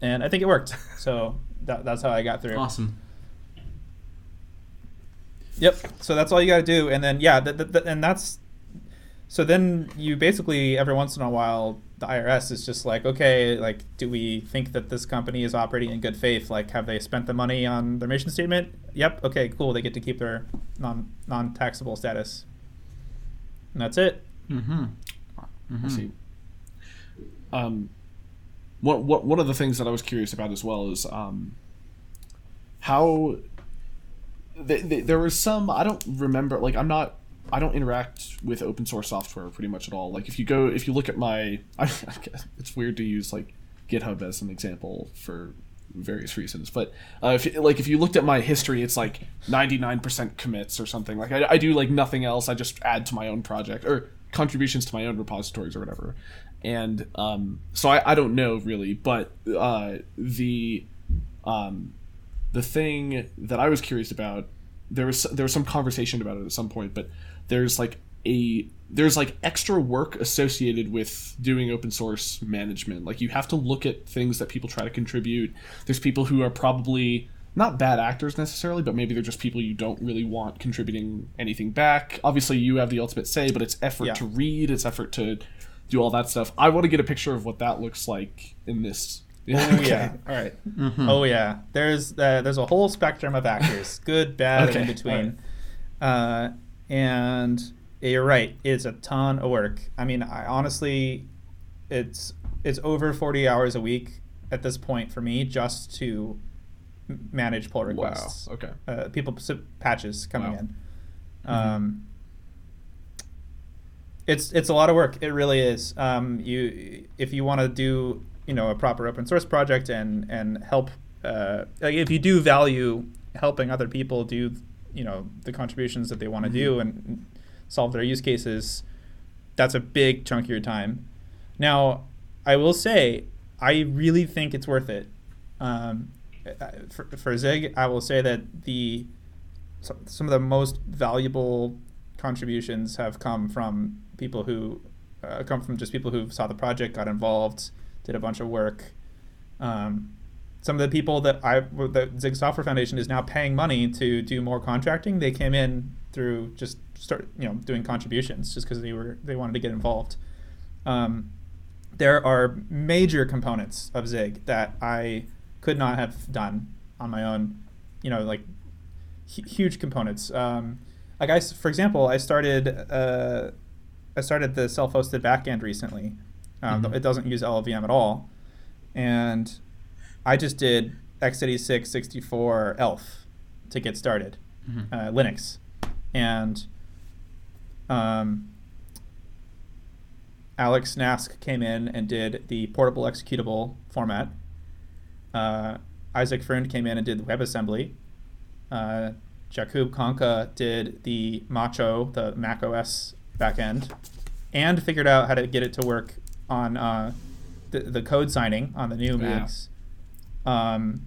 and I think it worked. So that, that's how I got through. awesome Yep. So that's all you got to do, and then yeah, th- th- th- and that's so then you basically every once in a while the IRS is just like, okay, like, do we think that this company is operating in good faith? Like, have they spent the money on their mission statement? Yep. Okay. Cool. They get to keep their non non taxable status, and that's it. mm-hmm. I see. Um, what what one of the things that I was curious about as well is um, how th th there was some I don't remember like I'm not I don't interact with open source software pretty much at all. Like if you go if you look at my I, I guess it's weird to use like GitHub as an example for various reasons, but uh, if like if you looked at my history, it's like 99% commits or something. Like I, I do like nothing else. I just add to my own project or contributions to my own repositories or whatever. And um, so I, I don't know really, but uh, the um, the thing that I was curious about there was there was some conversation about it at some point, but there's like a there's like extra work associated with doing open source management. Like you have to look at things that people try to contribute. There's people who are probably not bad actors necessarily, but maybe they're just people you don't really want contributing anything back. Obviously, you have the ultimate say, but it's effort Yeah. to read, it's effort to do all that stuff. I want to get a picture of what that looks like in this. Oh yeah. All right. Oh yeah. There's uh, there's a whole spectrum of actors, good, bad, Okay, and in between. Uh, and you're right. It's a ton of work. I mean, I honestly, it's it's over 40 hours a week at this point for me just to manage pull requests. Wow. Okay. Uh, people patches coming Wow. in. Um, it's it's a lot of work. It really is. Um, you if you want to do you know a proper open source project and and help uh, like if you do value helping other people do you know the contributions that they want to do and solve their use cases, that's a big chunk of your time. Now, I will say I really think it's worth it. Um, for, for Zig, I will say that the some of the most valuable contributions have come from people who uh, come from just people who saw the project, got involved, did a bunch of work. Um, some of the people that I the Zig Software Foundation is now paying money to do more contracting. They came in through just start you know doing contributions just because they were they wanted to get involved. Um, there are major components of Zig that I could not have done on my own. You know, like hu- huge components. Um, like I, for example, I started uh, I started the self-hosted backend recently. Um, Mhm. It doesn't use LLVM at all, and I just did x86 64 ELF to get started, Mhm. uh, Linux, and um, Alex Nask came in and did the portable executable format. Uh, Isaac Freund came in and did the WebAssembly. Uh, Jakub Konka did the Mach-O, the Mac OS backend, and figured out how to get it to work on uh, the, the code signing on the new. Macs. Um,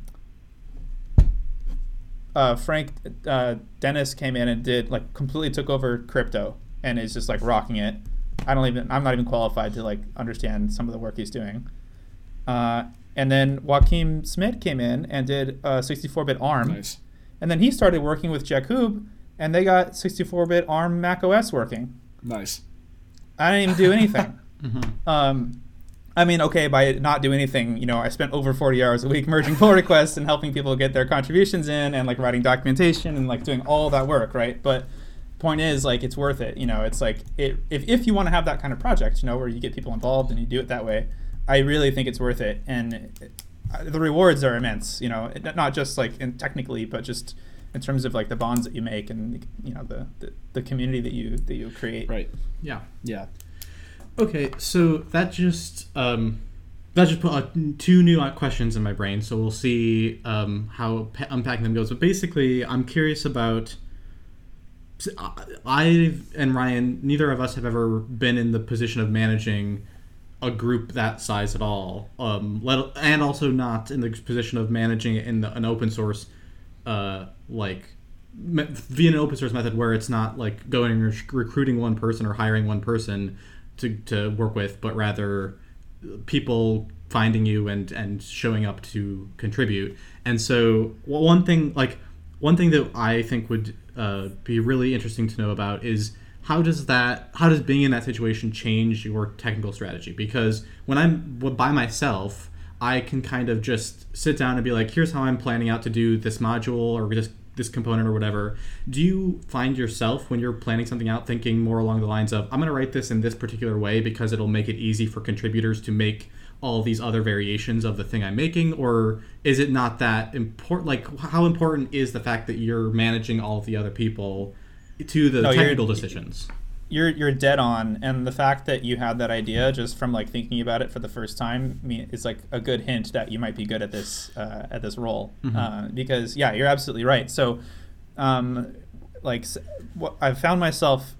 uh, Frank uh, Denis came in and did like completely took over crypto and is just like rocking it. I don't even I'm not even qualified to like understand some of the work he's doing. Uh, and then Joachim Schmidt came in and did uh, 64-bit ARM, Nice. and then he started working with Jakub, and they got 64-bit ARM Mac OS working. Nice. I didn't even do anything. Mhm. Um, I mean, okay, by not doing anything, you know, I spent over 40 hours a week merging pull requests and helping people get their contributions in and like writing documentation and like doing all that work, right? But point is, like, it's worth it. You know, it's like it, if, if you want to have that kind of project, you know, where you get people involved and you do it that way, I really think it's worth it. And it, uh, the rewards are immense, you know, not just like in technically, but just in terms of like the bonds that you make and, you know, the, the, the community that you, that you create. Right. Yeah. Yeah. Okay, so that just um, that just put uh, two new uh, questions in my brain. So we'll see um, how pa- unpacking them goes. But basically, I'm curious about. I and Ryan, neither of us have ever been in the position of managing a group that size at all. Um, let, and also not in the position of managing it in the, an open source, uh, like me- via an open source method where it's not like going and rec- recruiting one person or hiring one person to, to work with, but rather people finding you and and showing up to contribute. And so one thing like one thing that I think would uh, be really interesting to know about is how does that how does being in that situation change your technical strategy? Because when I'm by myself, I can kind of just sit down and be like, here's how I'm planning out to do this module or this this component or whatever. Do you find yourself when you're planning something out thinking more along the lines of I'm going to write this in this particular way because it'll make it easy for contributors to make all these other variations of the thing I'm making or is it not that important like how important is the fact that you're managing all of the other people to the No, technical decisions? You're you're dead on. And the fact that you had that idea just from like thinking about it for the first time is like a good hint that you might be good at this uh, at this role. Mhm. uh, because yeah you're absolutely right. So um, like what i've found myself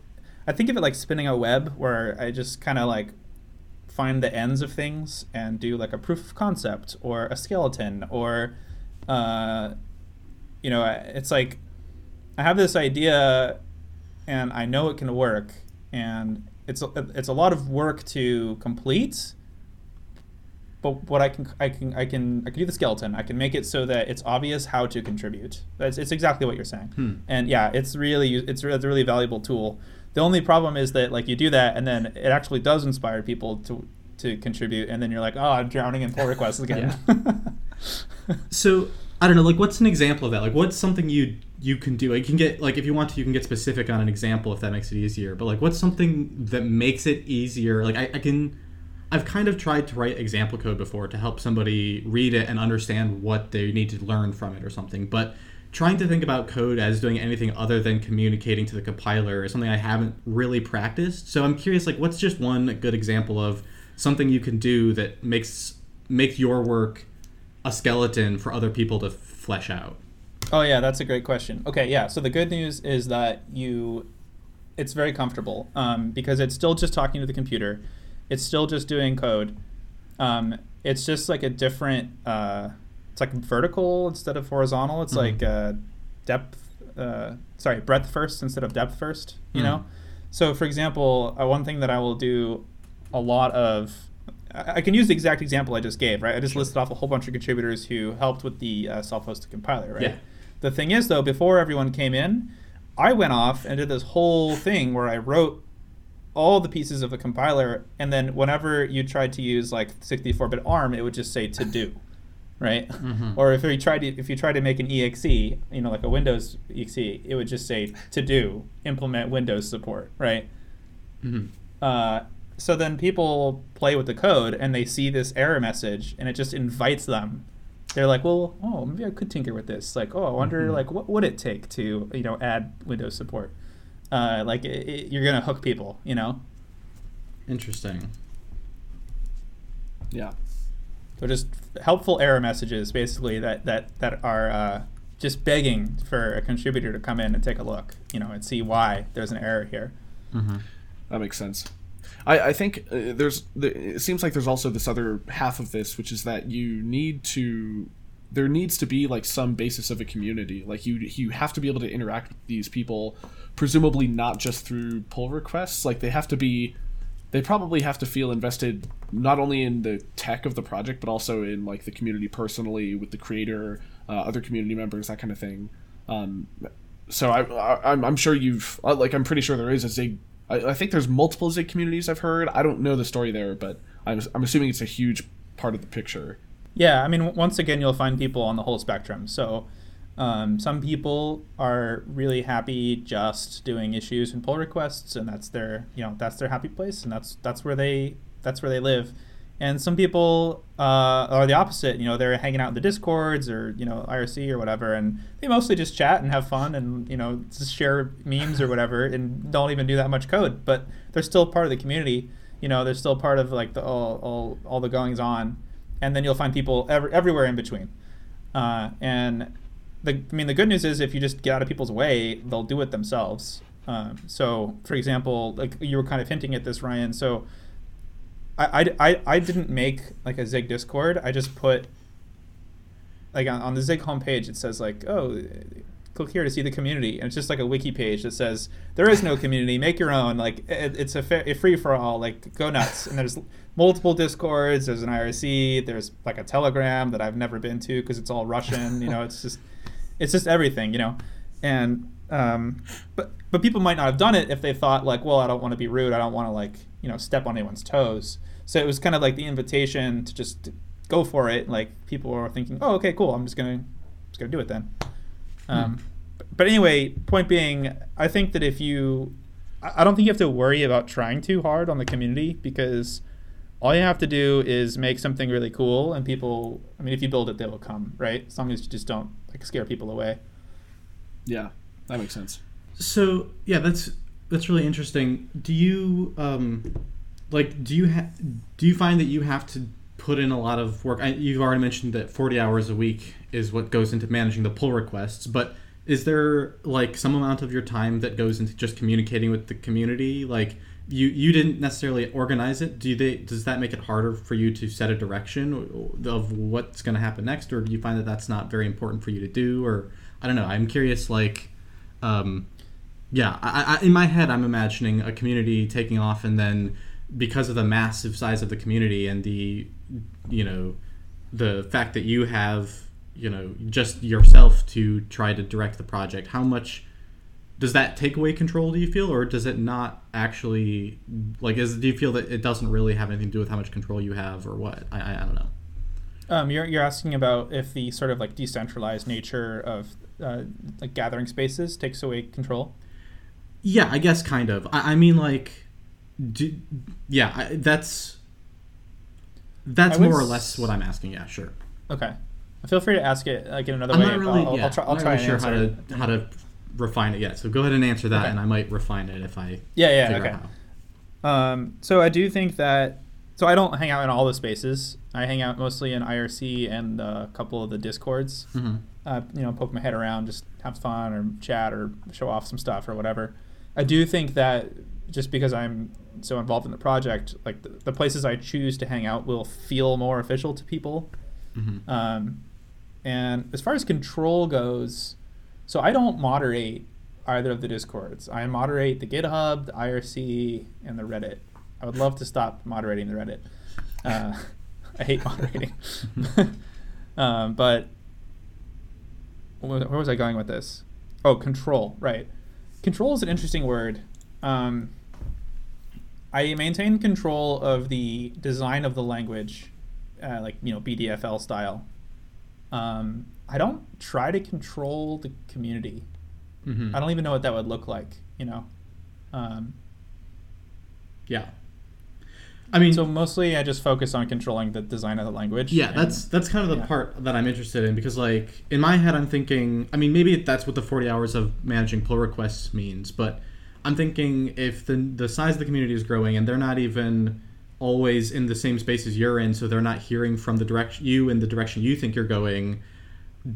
i think of it like spinning a web where i just kind of like find the ends of things and do like a proof of concept or a skeleton or uh, you know it's like I have this idea, and I know it can work, and it's a, it's a lot of work to complete. But what I can I can I can I can do the skeleton. I can make it so that it's obvious how to contribute. That's it's exactly what you're saying. Hmm. And yeah, it's really it's, it's a really valuable tool. The only problem is that like you do that and then it actually does inspire people to to contribute, and then you're like, oh, I'm drowning in pull requests again. So I don't know, like what's an example of that? Like what's something you you can do? Like, you can get like if you want to, you can get specific on an example if that makes it easier. But like, what's something that makes it easier? Like I, I can, I've kind of tried to write example code before to help somebody read it and understand what they need to learn from it or something. But trying to think about code as doing anything other than communicating to the compiler is something I haven't really practiced. So I'm curious, like, what's just one good example of something you can do that makes make your work a skeleton for other people to flesh out? Oh yeah, that's a great question. Okay, yeah. So the good news is that you, it's very comfortable um, because it's still just talking to the computer, it's still just doing code. Um, it's just like a different. Uh, it's like vertical instead of horizontal. It's Mhm. like uh, depth. Uh, sorry, breadth first instead of depth first. You Mhm. know. So for example, uh, one thing that I will do a lot of. I can use the exact example I just gave, right? I just listed off a whole bunch of contributors who helped with the uh, self-hosted compiler, right? Yeah. The thing is, though, before everyone came in, I went off and did this whole thing where I wrote all the pieces of the compiler, and then whenever you tried to use like 64-bit ARM, it would just say to do, right? Mhm. Or if you tried to if you tried to make an exe, you know, like a Windows exe, it would just say to do, implement Windows support, right? Mhm. Uh, so then people play with the code and they see this error message and it just invites them. They're like, well, oh, maybe I could tinker with this. Like, oh, I wonder, Mhm. like, what would it take to, you know, add Windows support? Uh, like, it, it, you're gonna hook people, you know. Interesting. Yeah. So just helpful error messages, basically that that that are uh, just begging for a contributor to come in and take a look, you know, and see why there's an error here. Mm-hmm. That makes sense. I, I think uh, there's. The, it seems like there's also this other half of this, which is that you need to. There needs to be like some basis of a community. Like you, you have to be able to interact with these people, presumably not just through pull requests. Like they have to be. They probably have to feel invested not only in the tech of the project, but also in like the community personally, with the creator, uh, other community members, that kind of thing. Um, so I, I I'm, I'm sure you've uh, like I'm pretty sure there is a Zig. I, I think there's multiple Zig communities I've heard. I don't know the story there, but I'm I'm assuming it's a huge part of the picture. Yeah, I mean, once again, you'll find people on the whole spectrum. So, um, some people are really happy just doing issues and pull requests, and that's their, you know, that's their happy place, and that's that's where they that's where they live. And some people uh, are the opposite. You know, they're hanging out in the discords or you know IRC or whatever, and they mostly just chat and have fun and you know just share memes or whatever, and don't even do that much code. But they're still part of the community. You know, they're still part of like the all all, all the goings on and then you'll find people ever, everywhere in between. Uh, and the, I mean, the good news is if you just get out of people's way, they'll do it themselves. Um, so, for example, like you were kind of hinting at this, Ryan. So, I, I, I, didn't make like a Zig Discord. I just put like on, on the Zig homepage, it says like, oh, click here to see the community, and it's just like a wiki page that says there is no community, make your own. Like it, it's a, fa- a free for all. Like go nuts. And there's multiple discords. There's an IRC. There's like a Telegram that I've never been to because it's all Russian. You know, it's just it's just everything. You know, and um, but but people might not have done it if they thought like, well, I don't want to be rude. I don't want to like you know step on anyone's toes. So it was kind of like the invitation to just go for it. Like people were thinking, oh, okay, cool. I'm just gonna just gonna do it then. Um, but anyway, point being, I think that if you, I I don't think you have to worry about trying too hard on the community because all you have to do is make something really cool and people, I mean, if you build it, they will come, right? As long as you just don't like scare people away. Yeah, that makes sense. So yeah, that's that's really interesting. Do you um, like do you ha- do you find that you have to put in a lot of work? I, you've already mentioned that forty hours a week is what goes into managing the pull requests, but is there like some amount of your time that goes into just communicating with the community? Like you you didn't necessarily organize it. Do they does that make it harder for you to set a direction of what's going to happen next, or do you find that that's not very important for you to do? Or I don't know. I'm curious, like um, yeah, I, I, in my head, I'm imagining a community taking off, and then because of the massive size of the community and the, you know, the fact that you have, you know, just yourself to try to direct the project, how much does that take away control? Do you feel, or does it not actually like? Is do you feel that it doesn't really have anything to do with how much control you have, or what? I, I, I don't know. Um, you're, you're asking about if the sort of like decentralized nature of uh, like gathering spaces takes away control. Yeah, I guess kind of. I, I mean, like, do, yeah, I, that's that's would more or less what I'm asking. Yeah, sure. Okay. Feel free to ask it like in another I'm way. not really. I'll, yeah, I'll try. I'll I'm not really sure answer. how to how to refine it yet. So go ahead and answer that, Okay. and I might refine it if I Yeah, yeah, figure okay. out how. Um, so I do think that. So I don't hang out in all the spaces. I hang out mostly in IRC and a couple of the discords. Mhm. Uh, you know, poke my head around, just have fun or chat or show off some stuff or whatever. I do think that just because I'm so involved in the project, like the, the places I choose to hang out will feel more official to people. Mhm. Um, and as far as control goes, so I don't moderate either of the discords. I moderate the GitHub, the IRC, and the Reddit. I would love to stop moderating the Reddit. Uh, I hate moderating. um, but where where was I going with this? Oh, control. Right. Control is an interesting word. Um, I maintain control of the design of the language, uh, like you know BDFL style. Um, I don't try to control the community. Mhm. I don't even know what that would look like. You know. Um, Yeah. I mean, so mostly I just focus on controlling the design of the language. Yeah, and- that's that's kind of the yeah. part that I'm interested in because like in my head I'm thinking I mean maybe that's what the 40 hours of managing pull requests means, but I'm thinking if the the size of the community is growing and they're not even always in the same space as you're in, so they're not hearing from the direction you in the direction you think you're going,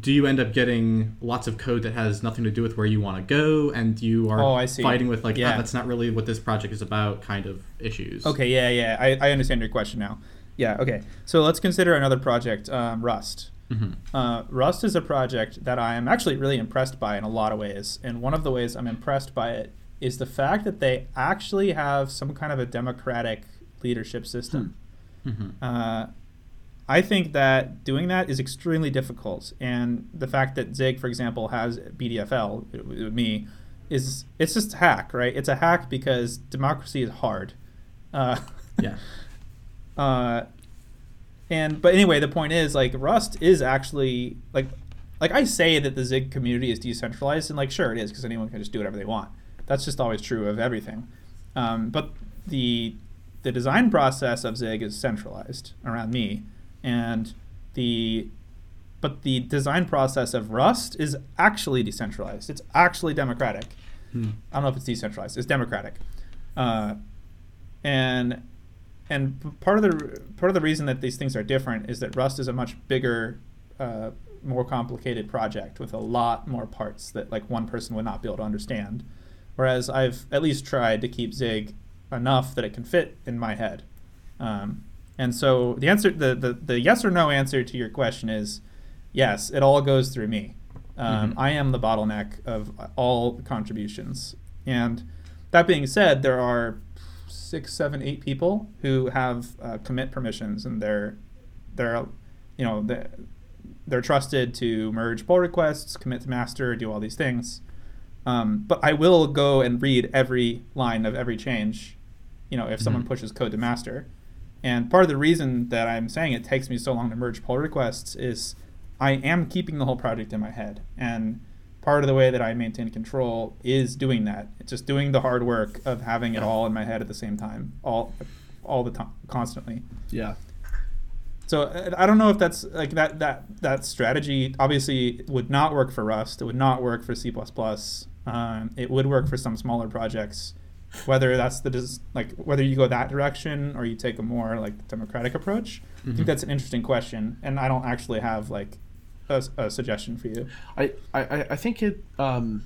do you end up getting lots of code that has nothing to do with where you want to go and you are Oh, I see. fighting with like Yeah. ah, that's not really what this project is about kind of issues. Okay, yeah, yeah. I, I understand your question now. Yeah, okay. So let's consider another project, um, Rust. Mhm. Uh, Rust is a project that I am actually really impressed by in a lot of ways. And one of the ways I'm impressed by it is the fact that they actually have some kind of a democratic leadership system. Mhm. Uh, I think that doing that is extremely difficult, and the fact that Zig, for example, has BDFL with with me is it's just a hack, right? It's a hack because democracy is hard. Uh, Yeah. uh, and but anyway, the point is like Rust is actually like like I say that the Zig community is decentralized, and like sure it is because anyone can just do whatever they want. That's just always true of everything. Um, but the the design process of Zig is centralized around me, and the but the design process of Rust is actually decentralized. It's actually democratic. Hmm. I don't know if it's decentralized. It's democratic, uh, and and part of the part of the reason that these things are different is that Rust is a much bigger, uh, more complicated project with a lot more parts that like one person would not be able to understand. Whereas I've at least tried to keep Zig enough that it can fit in my head. Um, and so the answer, the, the the yes or no answer to your question is yes. It all goes through me. Um, Mhm. I am the bottleneck of all contributions. And that being said, there are six, seven, eight people who have uh, commit permissions, and they're they're you know they're, they're trusted to merge pull requests, commit to master, do all these things. Um, but I will go and read every line of every change, you know, if someone Mhm. pushes code to master. And part of the reason that I'm saying it takes me so long to merge pull requests is I am keeping the whole project in my head. And part of the way that I maintain control is doing that. It's just doing the hard work of having it all in my head at the same time, all all the time, constantly. Yeah. So uh, I don't know if that's like that that that strategy obviously would not work for Rust. It would not work for C++. Um, it would work for some smaller projects. Whether that's the like whether you go that direction or you take a more like democratic approach, I Mhm. think that's an interesting question, and I don't actually have like a, a suggestion for you. I, I, I think it um,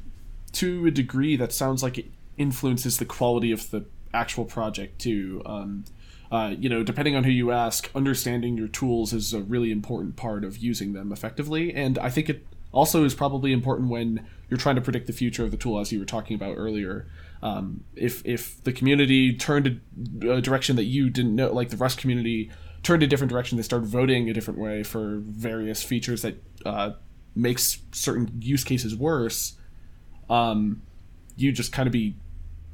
to a degree that sounds like it influences the quality of the actual project too. Um, uh, you know, depending on who you ask, understanding your tools is a really important part of using them effectively, and I think it also is probably important when you're trying to predict the future of the tool, as you were talking about earlier. Um, if if the community turned a, a direction that you didn't know, like the Rust community turned a different direction, they started voting a different way for various features that uh, makes certain use cases worse. Um, you just kind of be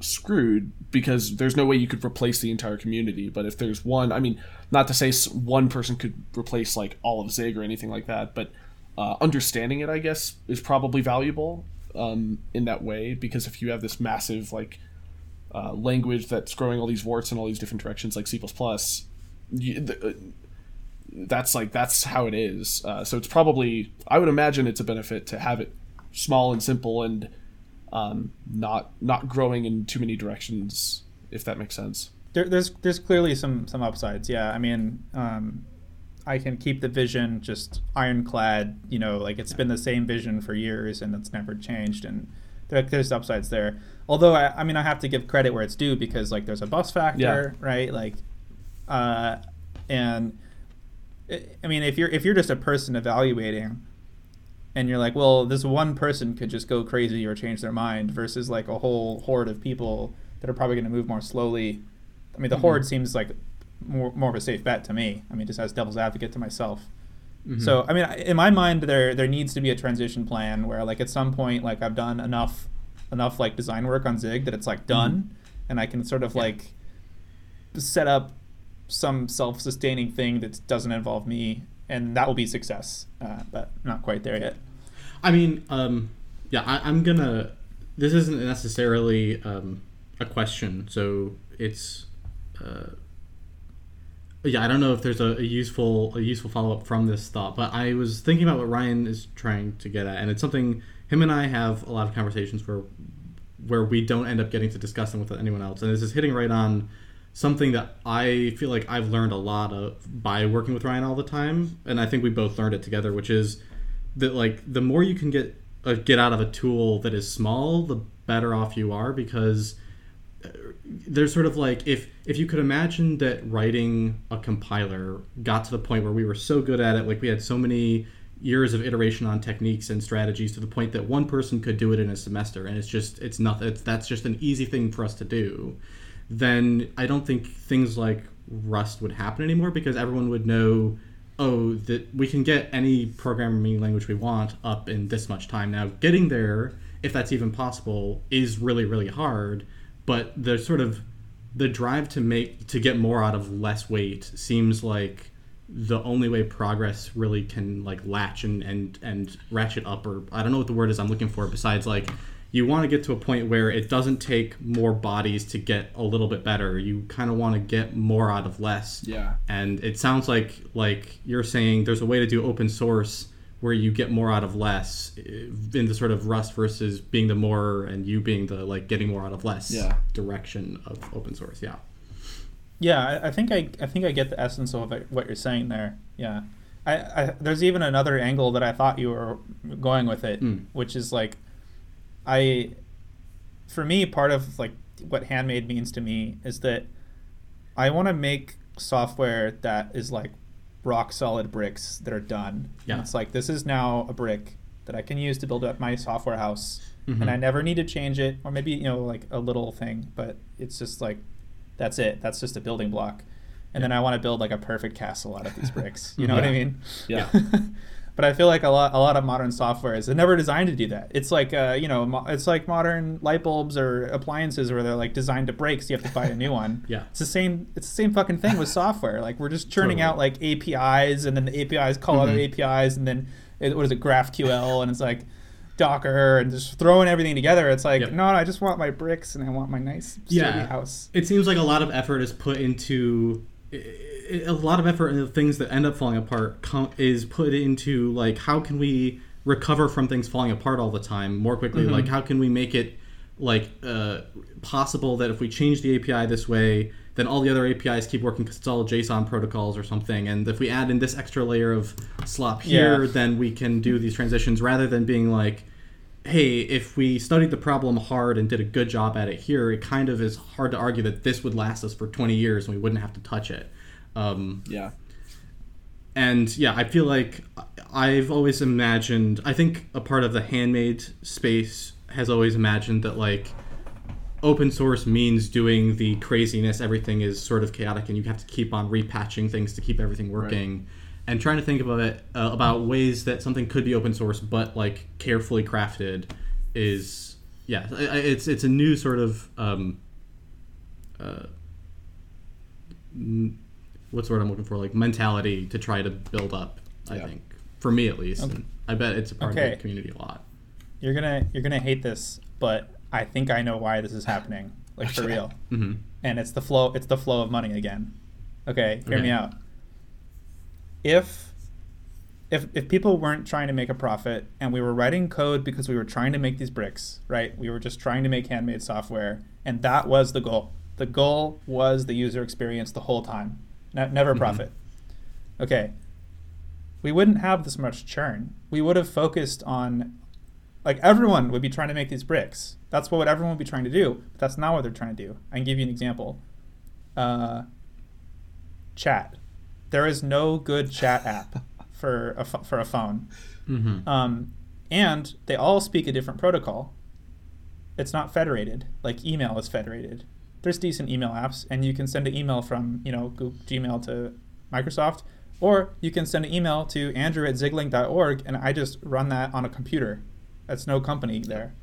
screwed because there's no way you could replace the entire community. But if there's one, I mean, not to say one person could replace like all of Zig or anything like that, but uh, understanding it, I guess, is probably valuable um, in that way because if you have this massive like uh, language that's growing all these warts in all these different directions, like C++, the, uh, that's like that's how it is. Uh, so it's probably I would imagine it's a benefit to have it small and simple and um, not not growing in too many directions, if that makes sense. There, there's there's clearly some some upsides. Yeah, I mean, um, I can keep the vision just ironclad. You know, like it's been the same vision for years and it's never changed. And there, there's upsides there. Although I, I mean, I have to give credit where it's due because like there's a bus factor, yeah. right? Like, uh, and I mean, if you're if you're just a person evaluating, and you're like, well, this one person could just go crazy or change their mind versus like a whole horde of people that are probably going to move more slowly. I mean, the mm-hmm. horde seems like more more of a safe bet to me. I mean, just as devil's advocate to myself. Mm-hmm. So, I mean, in my mind, there there needs to be a transition plan where, like, at some point, like, I've done enough enough like design work on Zig that it's like done, mm-hmm. and I can sort of yeah. like set up some self-sustaining thing that doesn't involve me and that will be success uh, but not quite there yet I mean, um, yeah, I, am gonna. This isn't necessarily um, a question, so it's. Uh, yeah, I don't know if there's a, a useful a useful follow up from this thought, but I was thinking about what Ryan is trying to get at, and it's something him and I have a lot of conversations where where we don't end up getting to discuss them with anyone else, and this is hitting right on something that I feel like I've learned a lot of by working with Ryan all the time, and I think we both learned it together, which is that like the more you can get uh, get out of a tool that is small, the better off you are because uh, there's sort of like if if you could imagine that writing a compiler got to the point where we were so good at it, like we had so many years of iteration on techniques and strategies to the point that one person could do it in a semester and it's just it's nothing it's, that's just an easy thing for us to do then i don't think things like rust would happen anymore because everyone would know oh, that we can get any programming language we want up in this much time. Now, getting there, if that's even possible, is really really hard. But the sort of the drive to make to get more out of less weight seems like the only way progress really can like latch and and and ratchet up or I don't know what the word is I'm looking for besides like you want to get to a point where it doesn't take more bodies to get a little bit better. You kind of want to get more out of less. Yeah. And it sounds like like you're saying there's a way to do open source where you get more out of less eh, in the sort of Rust versus being the more and you being the like getting more out of less yeah. direction of open source. Yeah. Yeah, I, I think I I think I get the essence of what you're saying there. Yeah. I, I, there's even another angle that I thought you were going with it, mm. which is like I, for me, part of like what handmade means to me is that I want to make software that is like rock solid bricks that are done. Yeah. And it's like this is now a brick that I can use to build up my software house, mm-hmm. and I never need to change it, or maybe you know like a little thing, but it's just like that's it. That's just a building block. And yeah. then I want to build like a perfect castle out of these bricks. You know yeah. what I mean? Yeah. but I feel like a lot a lot of modern software is never designed to do that. It's like uh, you know mo- it's like modern light bulbs or appliances where they're like designed to break, so you have to buy a new one. yeah, it's the same. It's the same fucking thing with software. Like we're just churning totally. out like APIs, and then the APIs call mm-hmm. other APIs, and then it, what is it GraphQL, and it's like Docker and just throwing everything together. It's like, yep. no, I just want my bricks and I want my nice sturdy yeah. house. It seems like a lot of effort is put into a lot of effort in the things that end up falling apart com- is put into like how can we recover from things falling apart all the time more quickly mm-hmm. like how can we make it like uh, possible that if we change the api this way then all the other apis keep working because it's all json protocols or something and if we add in this extra layer of slop here yeah. then we can do these transitions rather than being like hey, if we studied the problem hard and did a good job at it here, it kind of is hard to argue that this would last us for 20 years and we wouldn't have to touch it. Um, yeah. and yeah, I feel like I've always imagined. I think a part of the handmade space has always imagined that like open source means doing the craziness. Everything is sort of chaotic, and you have to keep on repatching things to keep everything working. And trying to think about it uh, about ways that something could be open source, but like carefully crafted, is yeah, it's it's a new sort of um, uh, what's the word I'm looking for? Like mentality to try to build up. I Yeah. think for me at least, and I bet it's a part of the community a lot. You're gonna you're gonna hate this, but I think I know why this is happening. Like for Okay. real. hmm and it's the flow it's the flow of money again okay hear me out if if if people weren't trying to make a profit and we were writing code because we were trying to make these bricks right we were just trying to make handmade software and that was the goal the goal was the user experience the whole time ne- never Mhm. profit okay we wouldn't have this much churn we would have focused on like everyone would be trying to make these bricks. That's what everyone would be trying to do. But that's not what they're trying to do. I can give you an example. Uh, chat. There is no good chat app for a for a phone, hmm um, and they all speak a different protocol. It's not federated like email is federated. There's decent email apps, and you can send an email from you know Google, Gmail to Microsoft, or you can send an email to Andrew at ziglang.org, and I just run that on a computer. That's no company there.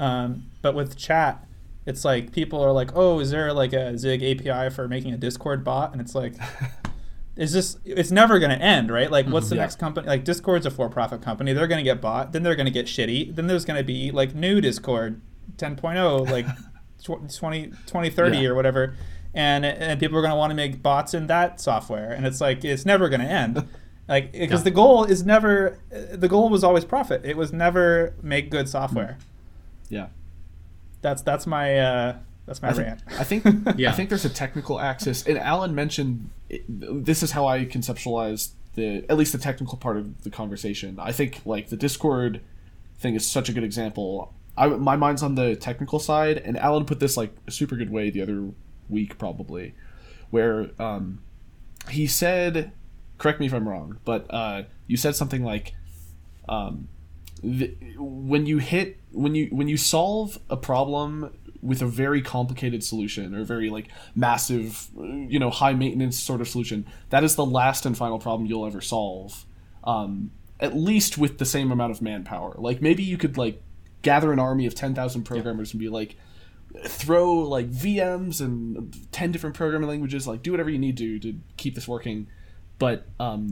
Um, but with chat, it's like people are like, "Oh, is there like a Zig API for making a Discord bot?" And it's like, it's just it's never going to end, right? Like, what's the. Yeah. next company? Like, Discord's a for-profit company. They're going to get bought. Then they're going to get shitty. Then there's going to be like new Discord 10.0, like tw- 20, 2030 Yeah. or whatever. And, and people are going to want to make bots in that software. And it's like, it's never going to end. Like, because Yeah. the goal is never, the goal was always profit. It was never make good software. Yeah. That's, that's my, uh, that's my I think, rant. I think Yeah. I think there's a technical axis, and Allen mentioned this is how I conceptualize the at least the technical part of the conversation. I think like the Discord thing is such a good example. I my mind's on the technical side, and Allen put this like a super good way the other week probably, where um, he said, correct me if I'm wrong, but uh, you said something like, um, the, when you hit when you when you solve a problem with a very complicated solution or a very like massive you know high maintenance sort of solution that is the last and final problem you'll ever solve um, at least with the same amount of manpower. Like maybe you could like gather an army of 10,000 programmers and be like throw like VMs and 10 different programming languages like do whatever you need to to keep this working but um,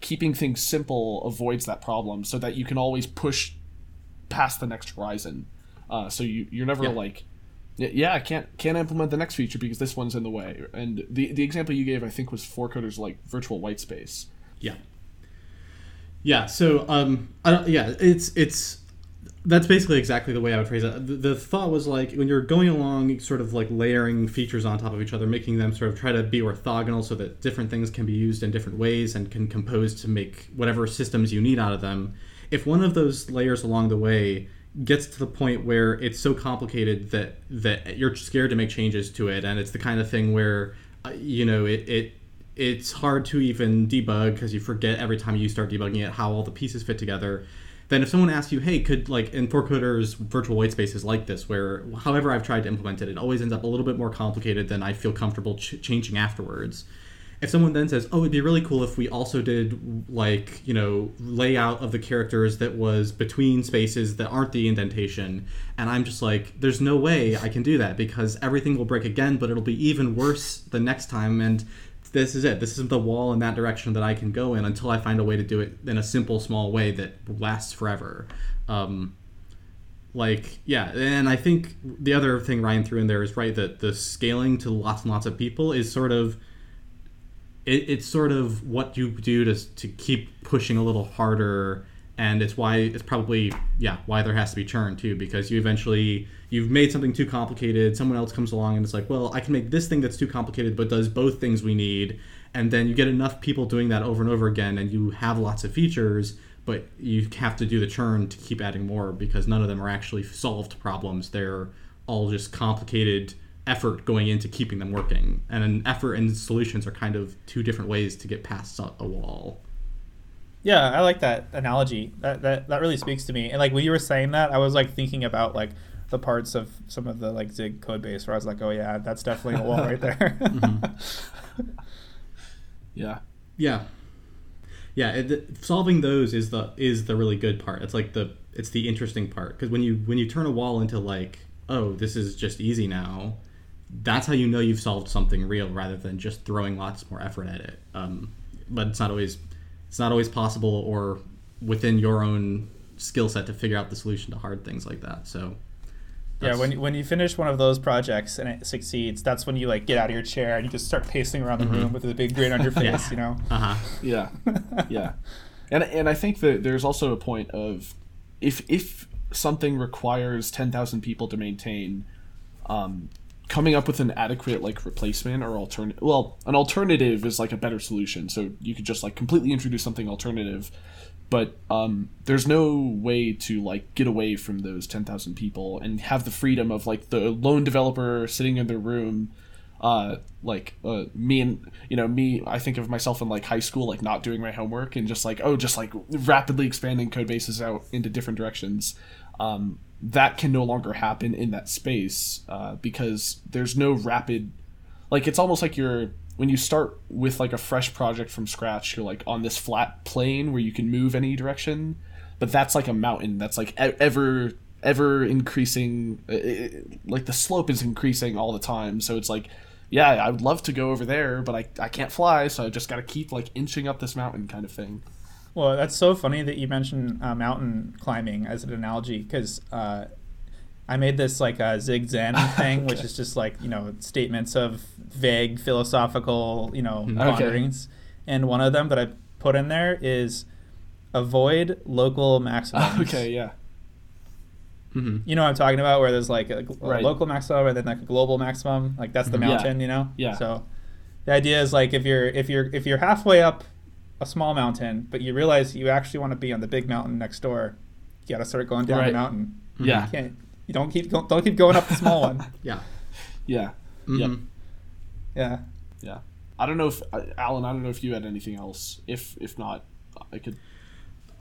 keeping things simple avoids that problem so that you can always push past the next horizon uh, so you, you're never Yeah. like yeah i can't can't implement the next feature because this one's in the way and the the example you gave i think was 4coder's like virtual white space Yeah. Yeah. So, um, I don't, yeah, it's it's that's basically exactly the way I would phrase it. The, the thought was like when you're going along, sort of like layering features on top of each other, making them sort of try to be orthogonal, so that different things can be used in different ways and can compose to make whatever systems you need out of them. If one of those layers along the way gets to the point where it's so complicated that that you're scared to make changes to it, and it's the kind of thing where uh, you know it, it it's hard to even debug because you forget every time you start debugging it how all the pieces fit together. Then if someone asks you, hey, could like in 4coder's virtual white space is like this, where however I've tried to implement it, it always ends up a little bit more complicated than I feel comfortable ch- changing afterwards. If someone then says, oh, it'd be really cool if we also did like you know layout of the characters that was between spaces that aren't the indentation, and I'm just like, there's no way I can do that because everything will break again, but it'll be even worse the next time and this is it. This is the wall in that direction that I can go in until I find a way to do it in a simple, small way that lasts forever. Um, like, yeah, and I think the other thing Ryan threw in there is right that the scaling to lots and lots of people is sort of it, it's sort of what you do to to keep pushing a little harder and it's why it's probably yeah why there has to be churn too because you eventually you've made something too complicated someone else comes along and it's like well i can make this thing that's too complicated but does both things we need and then you get enough people doing that over and over again and you have lots of features but you have to do the churn to keep adding more because none of them are actually solved problems they're all just complicated effort going into keeping them working. And an effort and solutions are kind of two different ways to get past a, wall. Yeah, I like that analogy. That, that that really speaks to me. And like when you were saying that, I was like thinking about like the parts of some of the like Zig code base where I was like, oh yeah, that's definitely a wall right there. mm-hmm. yeah. Yeah. Yeah, it, solving those is the is the really good part. It's like the it's the interesting part because when you when you turn a wall into like, oh, this is just easy now, that's how you know you've solved something real rather than just throwing lots more effort at it. Um, but it's not always it's not always possible or within your own skill set to figure out the solution to hard things like that. So yeah, when you, when you finish one of those projects and it succeeds, that's when you like get out of your chair and you just start pacing around the mm-hmm. room with a big grin on your face. yeah. You know. Uh huh. Yeah. yeah. And and I think that there's also a point of if if something requires ten thousand people to maintain, um, coming up with an adequate like replacement or alternative. Well, an alternative is like a better solution. So you could just like completely introduce something alternative but um, there's no way to like get away from those 10,000 people and have the freedom of like the lone developer sitting in their room uh, like uh, me and you know me i think of myself in like high school like not doing my homework and just like oh just like rapidly expanding code bases out into different directions um, that can no longer happen in that space uh, because there's no rapid like it's almost like you're when you start with like a fresh project from scratch, you're like on this flat plane where you can move any direction, but that's like a mountain that's like ever ever increasing like the slope is increasing all the time so it's like yeah i would love to go over there but i, I can't fly so i just got to keep like inching up this mountain kind of thing well that's so funny that you mentioned uh, mountain climbing as an analogy because uh, I made this like a zig zen thing, okay. which is just like you know statements of vague philosophical you know ponderings, okay. and one of them that I put in there is avoid local maximums. Okay, yeah. Mm-hmm. You know what I'm talking about, where there's like a, a right. local maximum and then like a global maximum. Like that's the mm-hmm. mountain, yeah. you know. Yeah. So the idea is like if you're if you're if you're halfway up a small mountain, but you realize you actually want to be on the big mountain next door, you got to start going down right. the mountain. Yeah. You can't you don't keep don't keep going up the small one. yeah. Yeah. Mm-hmm. Yep. Yeah. Yeah. I don't know if uh, Allen. I don't know if you had anything else. If if not, I could.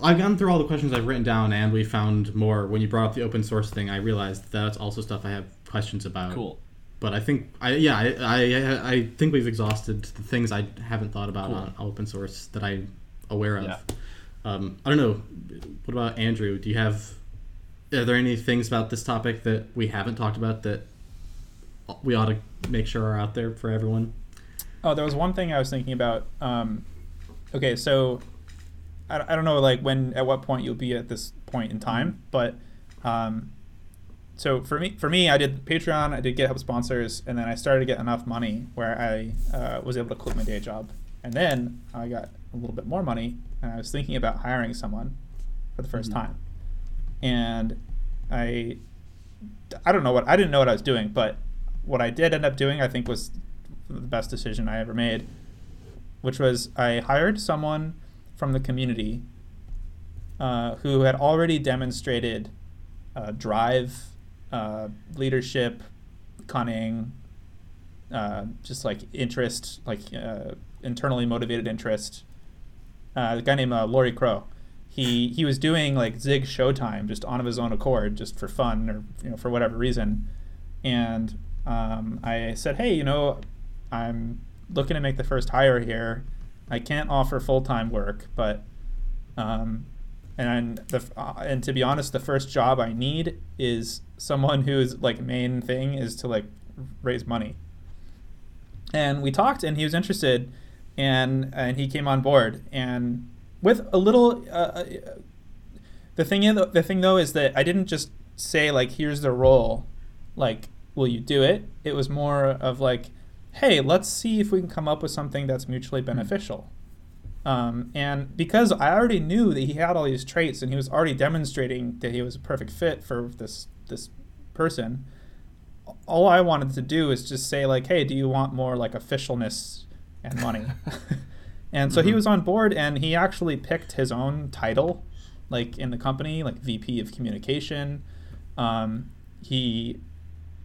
I've gone through all the questions I've written down, and we found more. When you brought up the open source thing, I realized that's also stuff I have questions about. Cool. But I think I yeah I I, I think we've exhausted the things I haven't thought about cool. on open source that I'm aware of. Yeah. Um, I don't know. What about Andrew? Do you have are there any things about this topic that we haven't talked about that we ought to make sure are out there for everyone? Oh, there was one thing I was thinking about. Um, okay, so I, I don't know, like when at what point you'll be at this point in time, but um, so for me, for me, I did Patreon, I did GitHub sponsors, and then I started to get enough money where I uh, was able to quit my day job, and then I got a little bit more money, and I was thinking about hiring someone for the 1st mm-hmm. time and I I don't know what I didn't know what I was doing, but what I did end up doing I think was the best decision I ever made, which was I hired someone from the community uh, who had already demonstrated uh, drive, uh, leadership, cunning, uh, just like interest, like uh, internally motivated interest. Uh, a guy named Loris Cro he he was doing like Zig Showtime just on of his own accord, just for fun or you know for whatever reason. And um, I said, hey, you know, I'm looking to make the first hire here. I can't offer full time work, but um, and the uh, and to be honest, the first job I need is someone whose like main thing is to like raise money. And we talked, and he was interested, and and he came on board, and with a little. Uh, uh, the thing is, the thing though is that I didn't just say like, "Here's the role," like, "Will you do it?" It was more of like, "Hey, let's see if we can come up with something that's mutually beneficial." Um, and because I already knew that he had all these traits and he was already demonstrating that he was a perfect fit for this this person, all I wanted to do is just say like, "Hey, do you want more like officialness and money?" And so mm-hmm. he was on board and he actually picked his own title, like in the company, like VP of communication. Um, he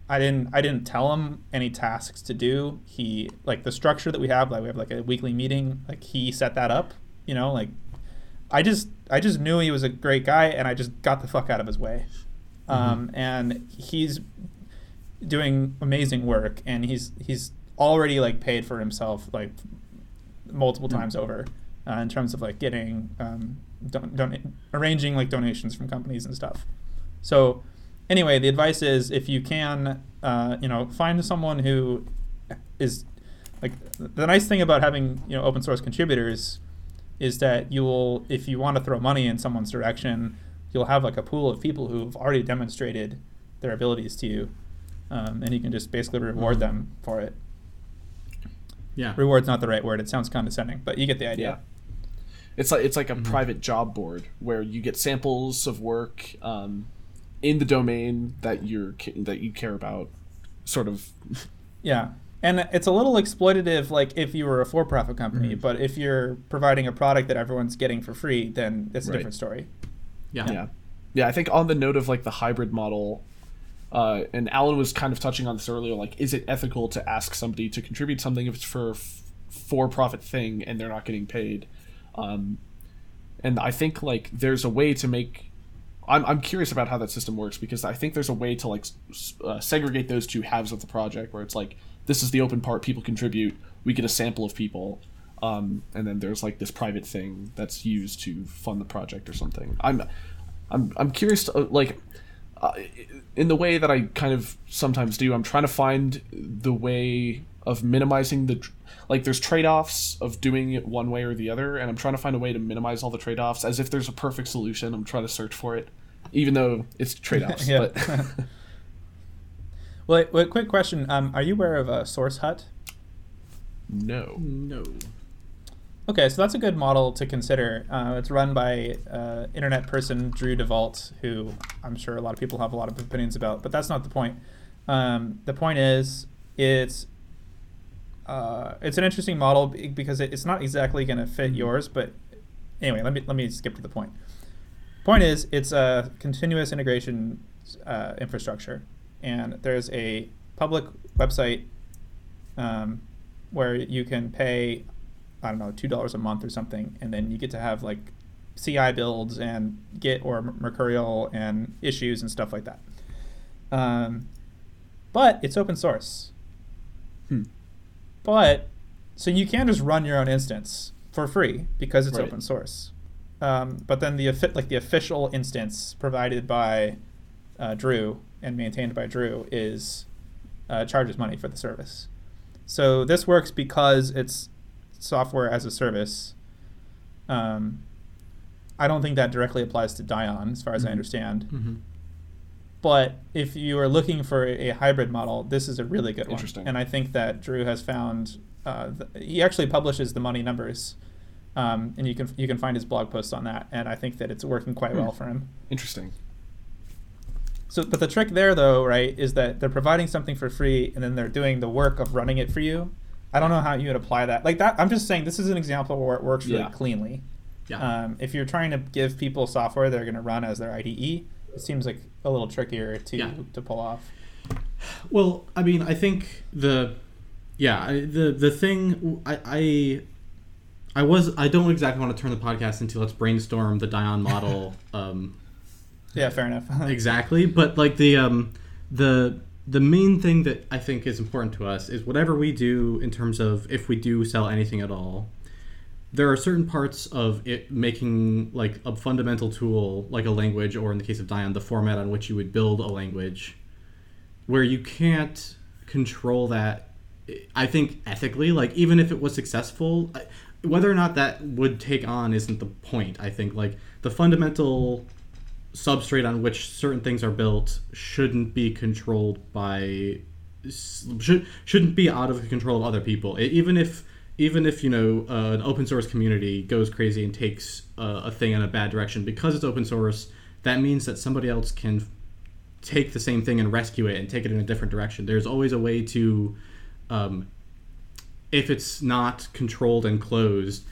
I didn't I didn't tell him any tasks to do. He like the structure that we have, like we have like a weekly meeting, like he set that up, you know, like I just I just knew he was a great guy and I just got the fuck out of his way. Um, and he's doing amazing work and he's he's already like paid for himself like multiple times over uh, in terms of like getting um, don- don- arranging like donations from companies and stuff. So anyway, the advice is if you can, uh, you know, find someone who is like the nice thing about having you know open source contributors is that you will if you want to throw money in someone's direction, you'll have like a pool of people who've already demonstrated their abilities to you, um, and you can just basically reward them for it. Yeah. Reward's not the right word; it sounds condescending, but you get the Yeah. idea. It's like it's like a private job board where you get samples of work um, in the domain that you're that you care about. Sort of. Yeah. And it's a little exploitative, like if you were a for-profit company. But if you're providing a product that everyone's getting for free, then it's a Right. different story. Yeah. Yeah, yeah. I think on the note of like the hybrid model, uh, and Allen was kind of touching on this earlier. Like, is it ethical to ask somebody to contribute something if it's for f- for-profit thing and they're not getting paid? Um, and I think like there's a way to make. I'm, I'm curious about how that system works because I think there's a way to like s- uh, segregate those two halves of the project where it's like this is the open part people contribute we get a sample of people um, and then there's like this private thing that's used to fund the project or something I'm I'm I'm curious to, uh, like uh, in the way that I kind of sometimes do I'm trying to find the way of minimizing the like there's trade-offs of doing it one way or the other and I'm trying to find a way to minimize all the trade-offs as if there's a perfect solution I'm trying to search for it even though it's trade-offs Yeah. but Well, wait, quick question: um, Are you aware of uh, SourceHut? no No. Okay, so that's a good model to consider. Uh, it's run by uh, internet person Drew DeVault, who I'm sure a lot of people have a lot of opinions about, but that's not the point. Um, the point is, it's uh, it's an interesting model because it, it's not exactly going to fit yours, but anyway, let me let me skip to the point. Point is, it's a continuous integration uh, infrastructure, and there's a public website um, where you can pay I don't know, two dollars a month or something, and then you get to have like CI builds and Git or Mercurial and issues and stuff like that. Um, but it's open source. Hmm. But so you can just run your own instance for free because it's Right. open source. Um, but then the like the official instance provided by uh, Drew and maintained by Drew is uh, charges money for the service. So this works because it's software as a service. Um, I don't think that directly applies to Dion, as far as I Mhm. understand. Mm-hmm. But if you are looking for a hybrid model, this is a really good one. Interesting. And I think that Drew has found. Uh, he actually publishes the money numbers, um, and you can you can find his blog post on that. And I think that it's working quite Hmm. well for him. interesting So, but the trick there, though, right, is that they're providing something for free, and then they're doing the work of running it for you. I don't know how you would apply that. Like that, I'm just saying this is an example where it works really Yeah. cleanly. Yeah. Um, if you're trying to give people software they're going to run as their IDE, it seems like a little trickier to Yeah. to pull off. Well, I mean, I think the yeah the the thing I I I was I don't exactly want to turn the podcast into let's brainstorm the Dion model um, Yeah, fair enough. exactly, but like the um the the main thing that I think is important to us is whatever we do in terms of if we do sell anything at all. There are certain parts of it making like a fundamental tool, like a language, or in the case of Dion, the format on which you would build a language, where you can't control that i think ethically like even if it was successful whether or not that would take on isn't the point i think like the fundamental substrate on which certain things are built shouldn't be controlled by should shouldn't be out of the control of other people E- even if even if you know uh, an open source community goes crazy and takes uh, a thing in a bad direction because it's open source that means that somebody else can take the same thing and rescue it and take it in a different direction. There's always a way to, um, if it's not controlled and closed,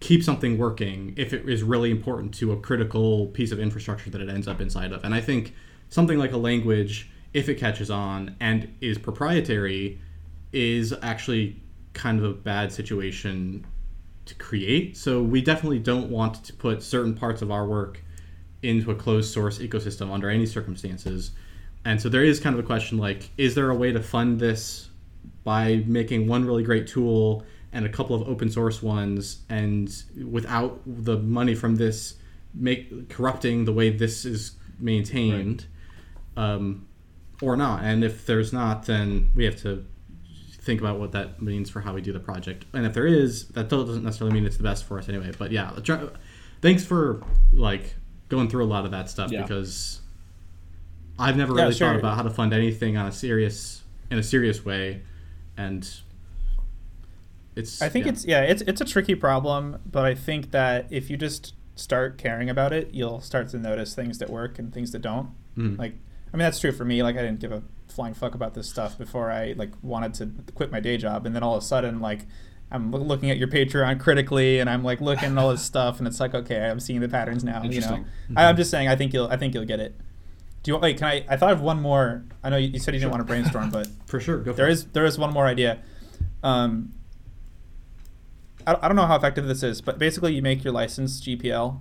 keep something working if it is really important to a critical piece of infrastructure that it ends up inside of. And I think something like a language if it catches on and is proprietary, is actually kind of a bad situation to create. So we definitely don't want to put certain parts of our work into a closed source ecosystem under any circumstances. And so there is kind of a question like, is there a way to fund this by making one really great tool and a couple of open source ones and without the money from this make corrupting the way this is maintained um, or not and if there's not then we have to think about what that means for how we do the project and if there is that doesn't necessarily mean it's the best for us anyway but yeah try- thanks for like going through a lot of that stuff Yeah. because i've never Yeah, really sure. thought about how to fund anything on a serious in a serious way and it's I think yeah. it's yeah, it's it's a tricky problem, but I think that if you just start caring about it, you'll start to notice things that work and things that don't. Mhm. Like, I mean, that's true for me. Like, I didn't give a flying fuck about this stuff before I like wanted to quit my day job, and then all of a sudden, like, I'm looking at your Patreon critically, and I'm like looking at all this stuff, and it's like, okay, I'm seeing the patterns now. You know, Interesting. I, I'm just saying, I think you'll, I think you'll get it. Do you wait? Can I? I thought of one more. I know you, you said you didn't want to brainstorm, but for sure go for there it. is there is one more idea. Um, I, I don't know how effective this is, but basically you make your license GPL,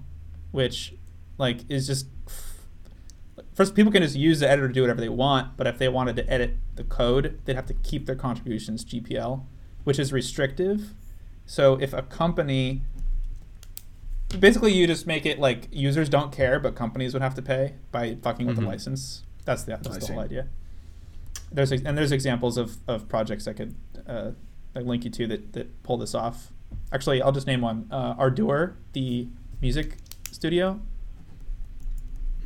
which like is just first people can just use the editor to do whatever they want, but if they wanted to edit the code, they'd have to keep their contributions GPL, which is restrictive. So if a company basically you just make it like users don't care, but companies would have to pay by fucking with Mhm. the license. That's the that's I the see. whole idea. There's and there's examples of, of projects I could uh, I link you to that, that pull this off. Actually, I'll just name one. Uh, Ardour, the music studio.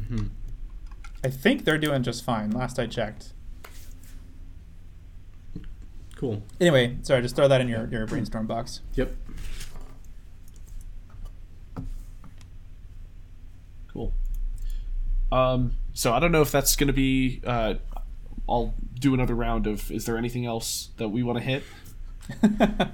Mhm. I think they're doing just fine. Last I checked. cool Anyway, sorry, just throw that in your, your brainstorm box. yep Cool. Um, so I don't know if that's going to be. Uh, I'll do another round of. Is there anything else that we want to hit?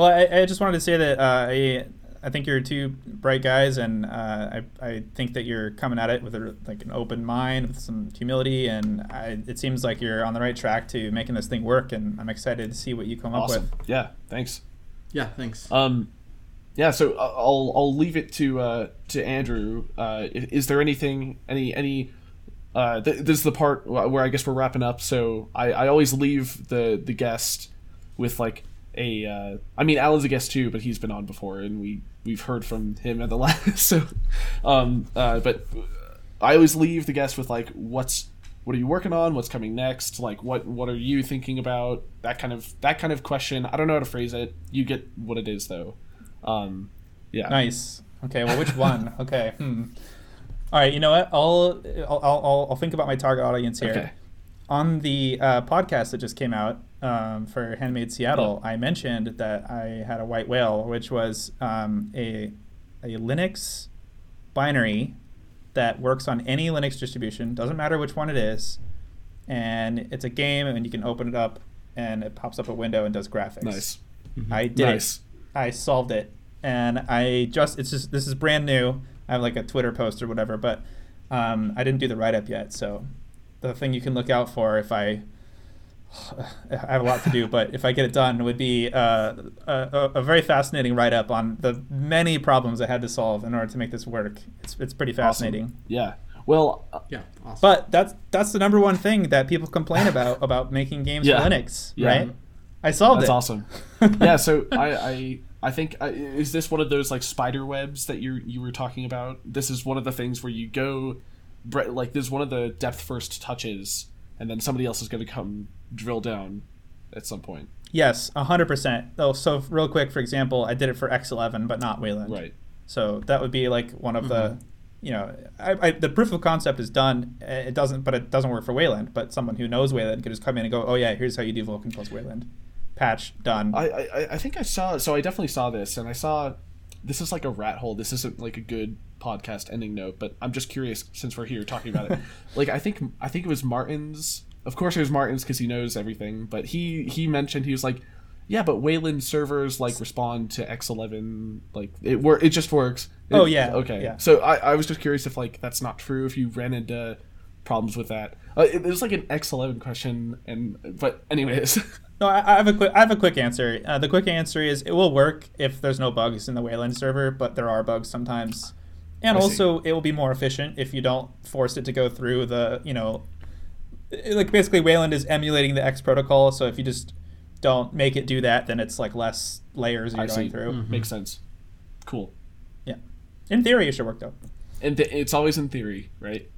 well, I, I just wanted to say that uh, I I think you're two bright guys, and uh, I I think that you're coming at it with a, like an open mind, with some humility, and I, it seems like you're on the right track to making this thing work. And I'm excited to see what you come Awesome. up with. Yeah. Thanks. yeah thanks Um, yeah. So I- I'll I'll leave it to uh, to Andrew. Uh, is there anything any any uh, th- this is the part where I guess we're wrapping up. So I, I always leave the the guest with like a. Uh, I mean, Allen's a guest too, but he's been on before, and we we've heard from him at the last. So, um, uh, but I always leave the guest with like, what's what are you working on? What's coming next? Like, what what are you thinking about? That kind of that kind of question. I don't know how to phrase it. You get what it is though. Um, yeah. Nice. Okay. Well, which one? Okay. Hmm. All right. You know what? I'll I'll I'll, I'll think about my target audience here. Okay. On the uh, podcast that just came out um, for Handmade Seattle, I mentioned that I had a white whale, which was um, a a Linux binary that works on any Linux distribution. Doesn't matter which one it is, and it's a game, and you can open it up, and it pops up a window and does graphics. Nice. I did Nice. it. I solved it, and I just it's just this is brand new. I have like a Twitter post or whatever, but um, I didn't do the write up yet. So the thing you can look out for if I I have a lot to do, but if I get it done, it would be uh, a, a, a very fascinating write up on the many problems I had to solve in order to make this work. It's it's pretty fascinating. Awesome. Yeah. Well, uh, yeah awesome But that's that's the number one thing that people complain about about making games Yeah. for Linux, Yeah. right? I solved it. that's it. awesome. yeah. So I, I I think uh, is this one of those like spider webs that you you were talking about? This is one of the things where you go, bre- like this is one of the depth first touches, and then somebody else is going to come drill down at some point. Yes, hundred percent. Oh, so real quick, for example, I did it for X11, but not Wayland. Right. So that would be like one of the, you know, I, I, the proof of concept is done. Uh, It doesn't, but it doesn't work for Wayland. But someone who knows Wayland could just come in and go, oh yeah, here's how you do Vulkan plus Wayland. Patch done. I, I I think I saw. So I definitely saw this, and I saw this is like a rat hole. This isn't like a good podcast ending note, but I'm just curious since we're here talking about it. like I think I think it was Martin's. Of course, it was Martin's because he knows everything. But he he mentioned he was like, yeah, but Wayland servers like respond to X11. Like it wor- It just works. Oh, yeah, Okay. yeah. So I I was just curious if like that's not true. If you ran into problems with that. Uh, it- there's like an X11 question, and but anyways, No, I, I have a quick. I have a quick answer. Uh, the quick answer is it will work if there's no bugs in the Wayland server, but there are bugs sometimes, and I see. also it will be more efficient if you don't force it to go through the you know, like basically Wayland is emulating the X protocol. So if you just don't make it do that, then it's like less layers you're I going see. through. makes sense. Cool. Yeah, in theory it should work though. And th- it's always in theory, right?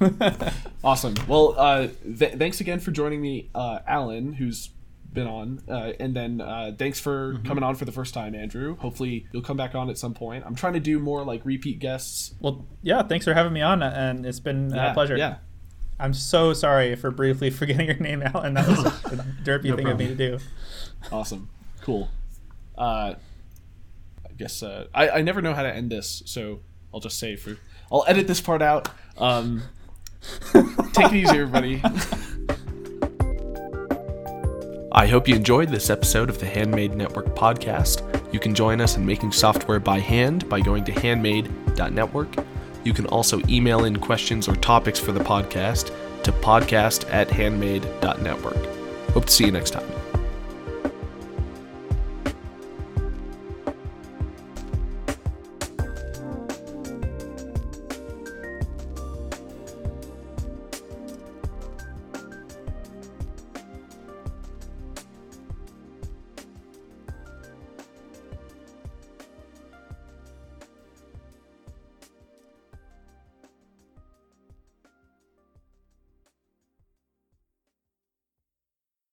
awesome. Well, uh, th- thanks again for joining me, uh, Allen, who's been on, uh, and then uh, thanks for Mm-hmm. coming on for the first time, Andrew. Hopefully, you'll come back on at some point. I'm trying to do more like repeat guests. well, yeah. Thanks for having me on, and it's been Yeah, a pleasure. Yeah. I'm so sorry for briefly forgetting your name, Allen. That was a derpy No thing of me to do. Awesome. Cool. Uh, I guess uh, I, I never know how to end this, so I'll just say for I'll edit this part out. Um, take it easy, everybody. I hope you enjoyed this episode of the Handmade Network podcast. You can join us in making software by hand by going to handmade.network. You can also email in questions or topics for the podcast to podcast at handmade.network. Hope to see you next time.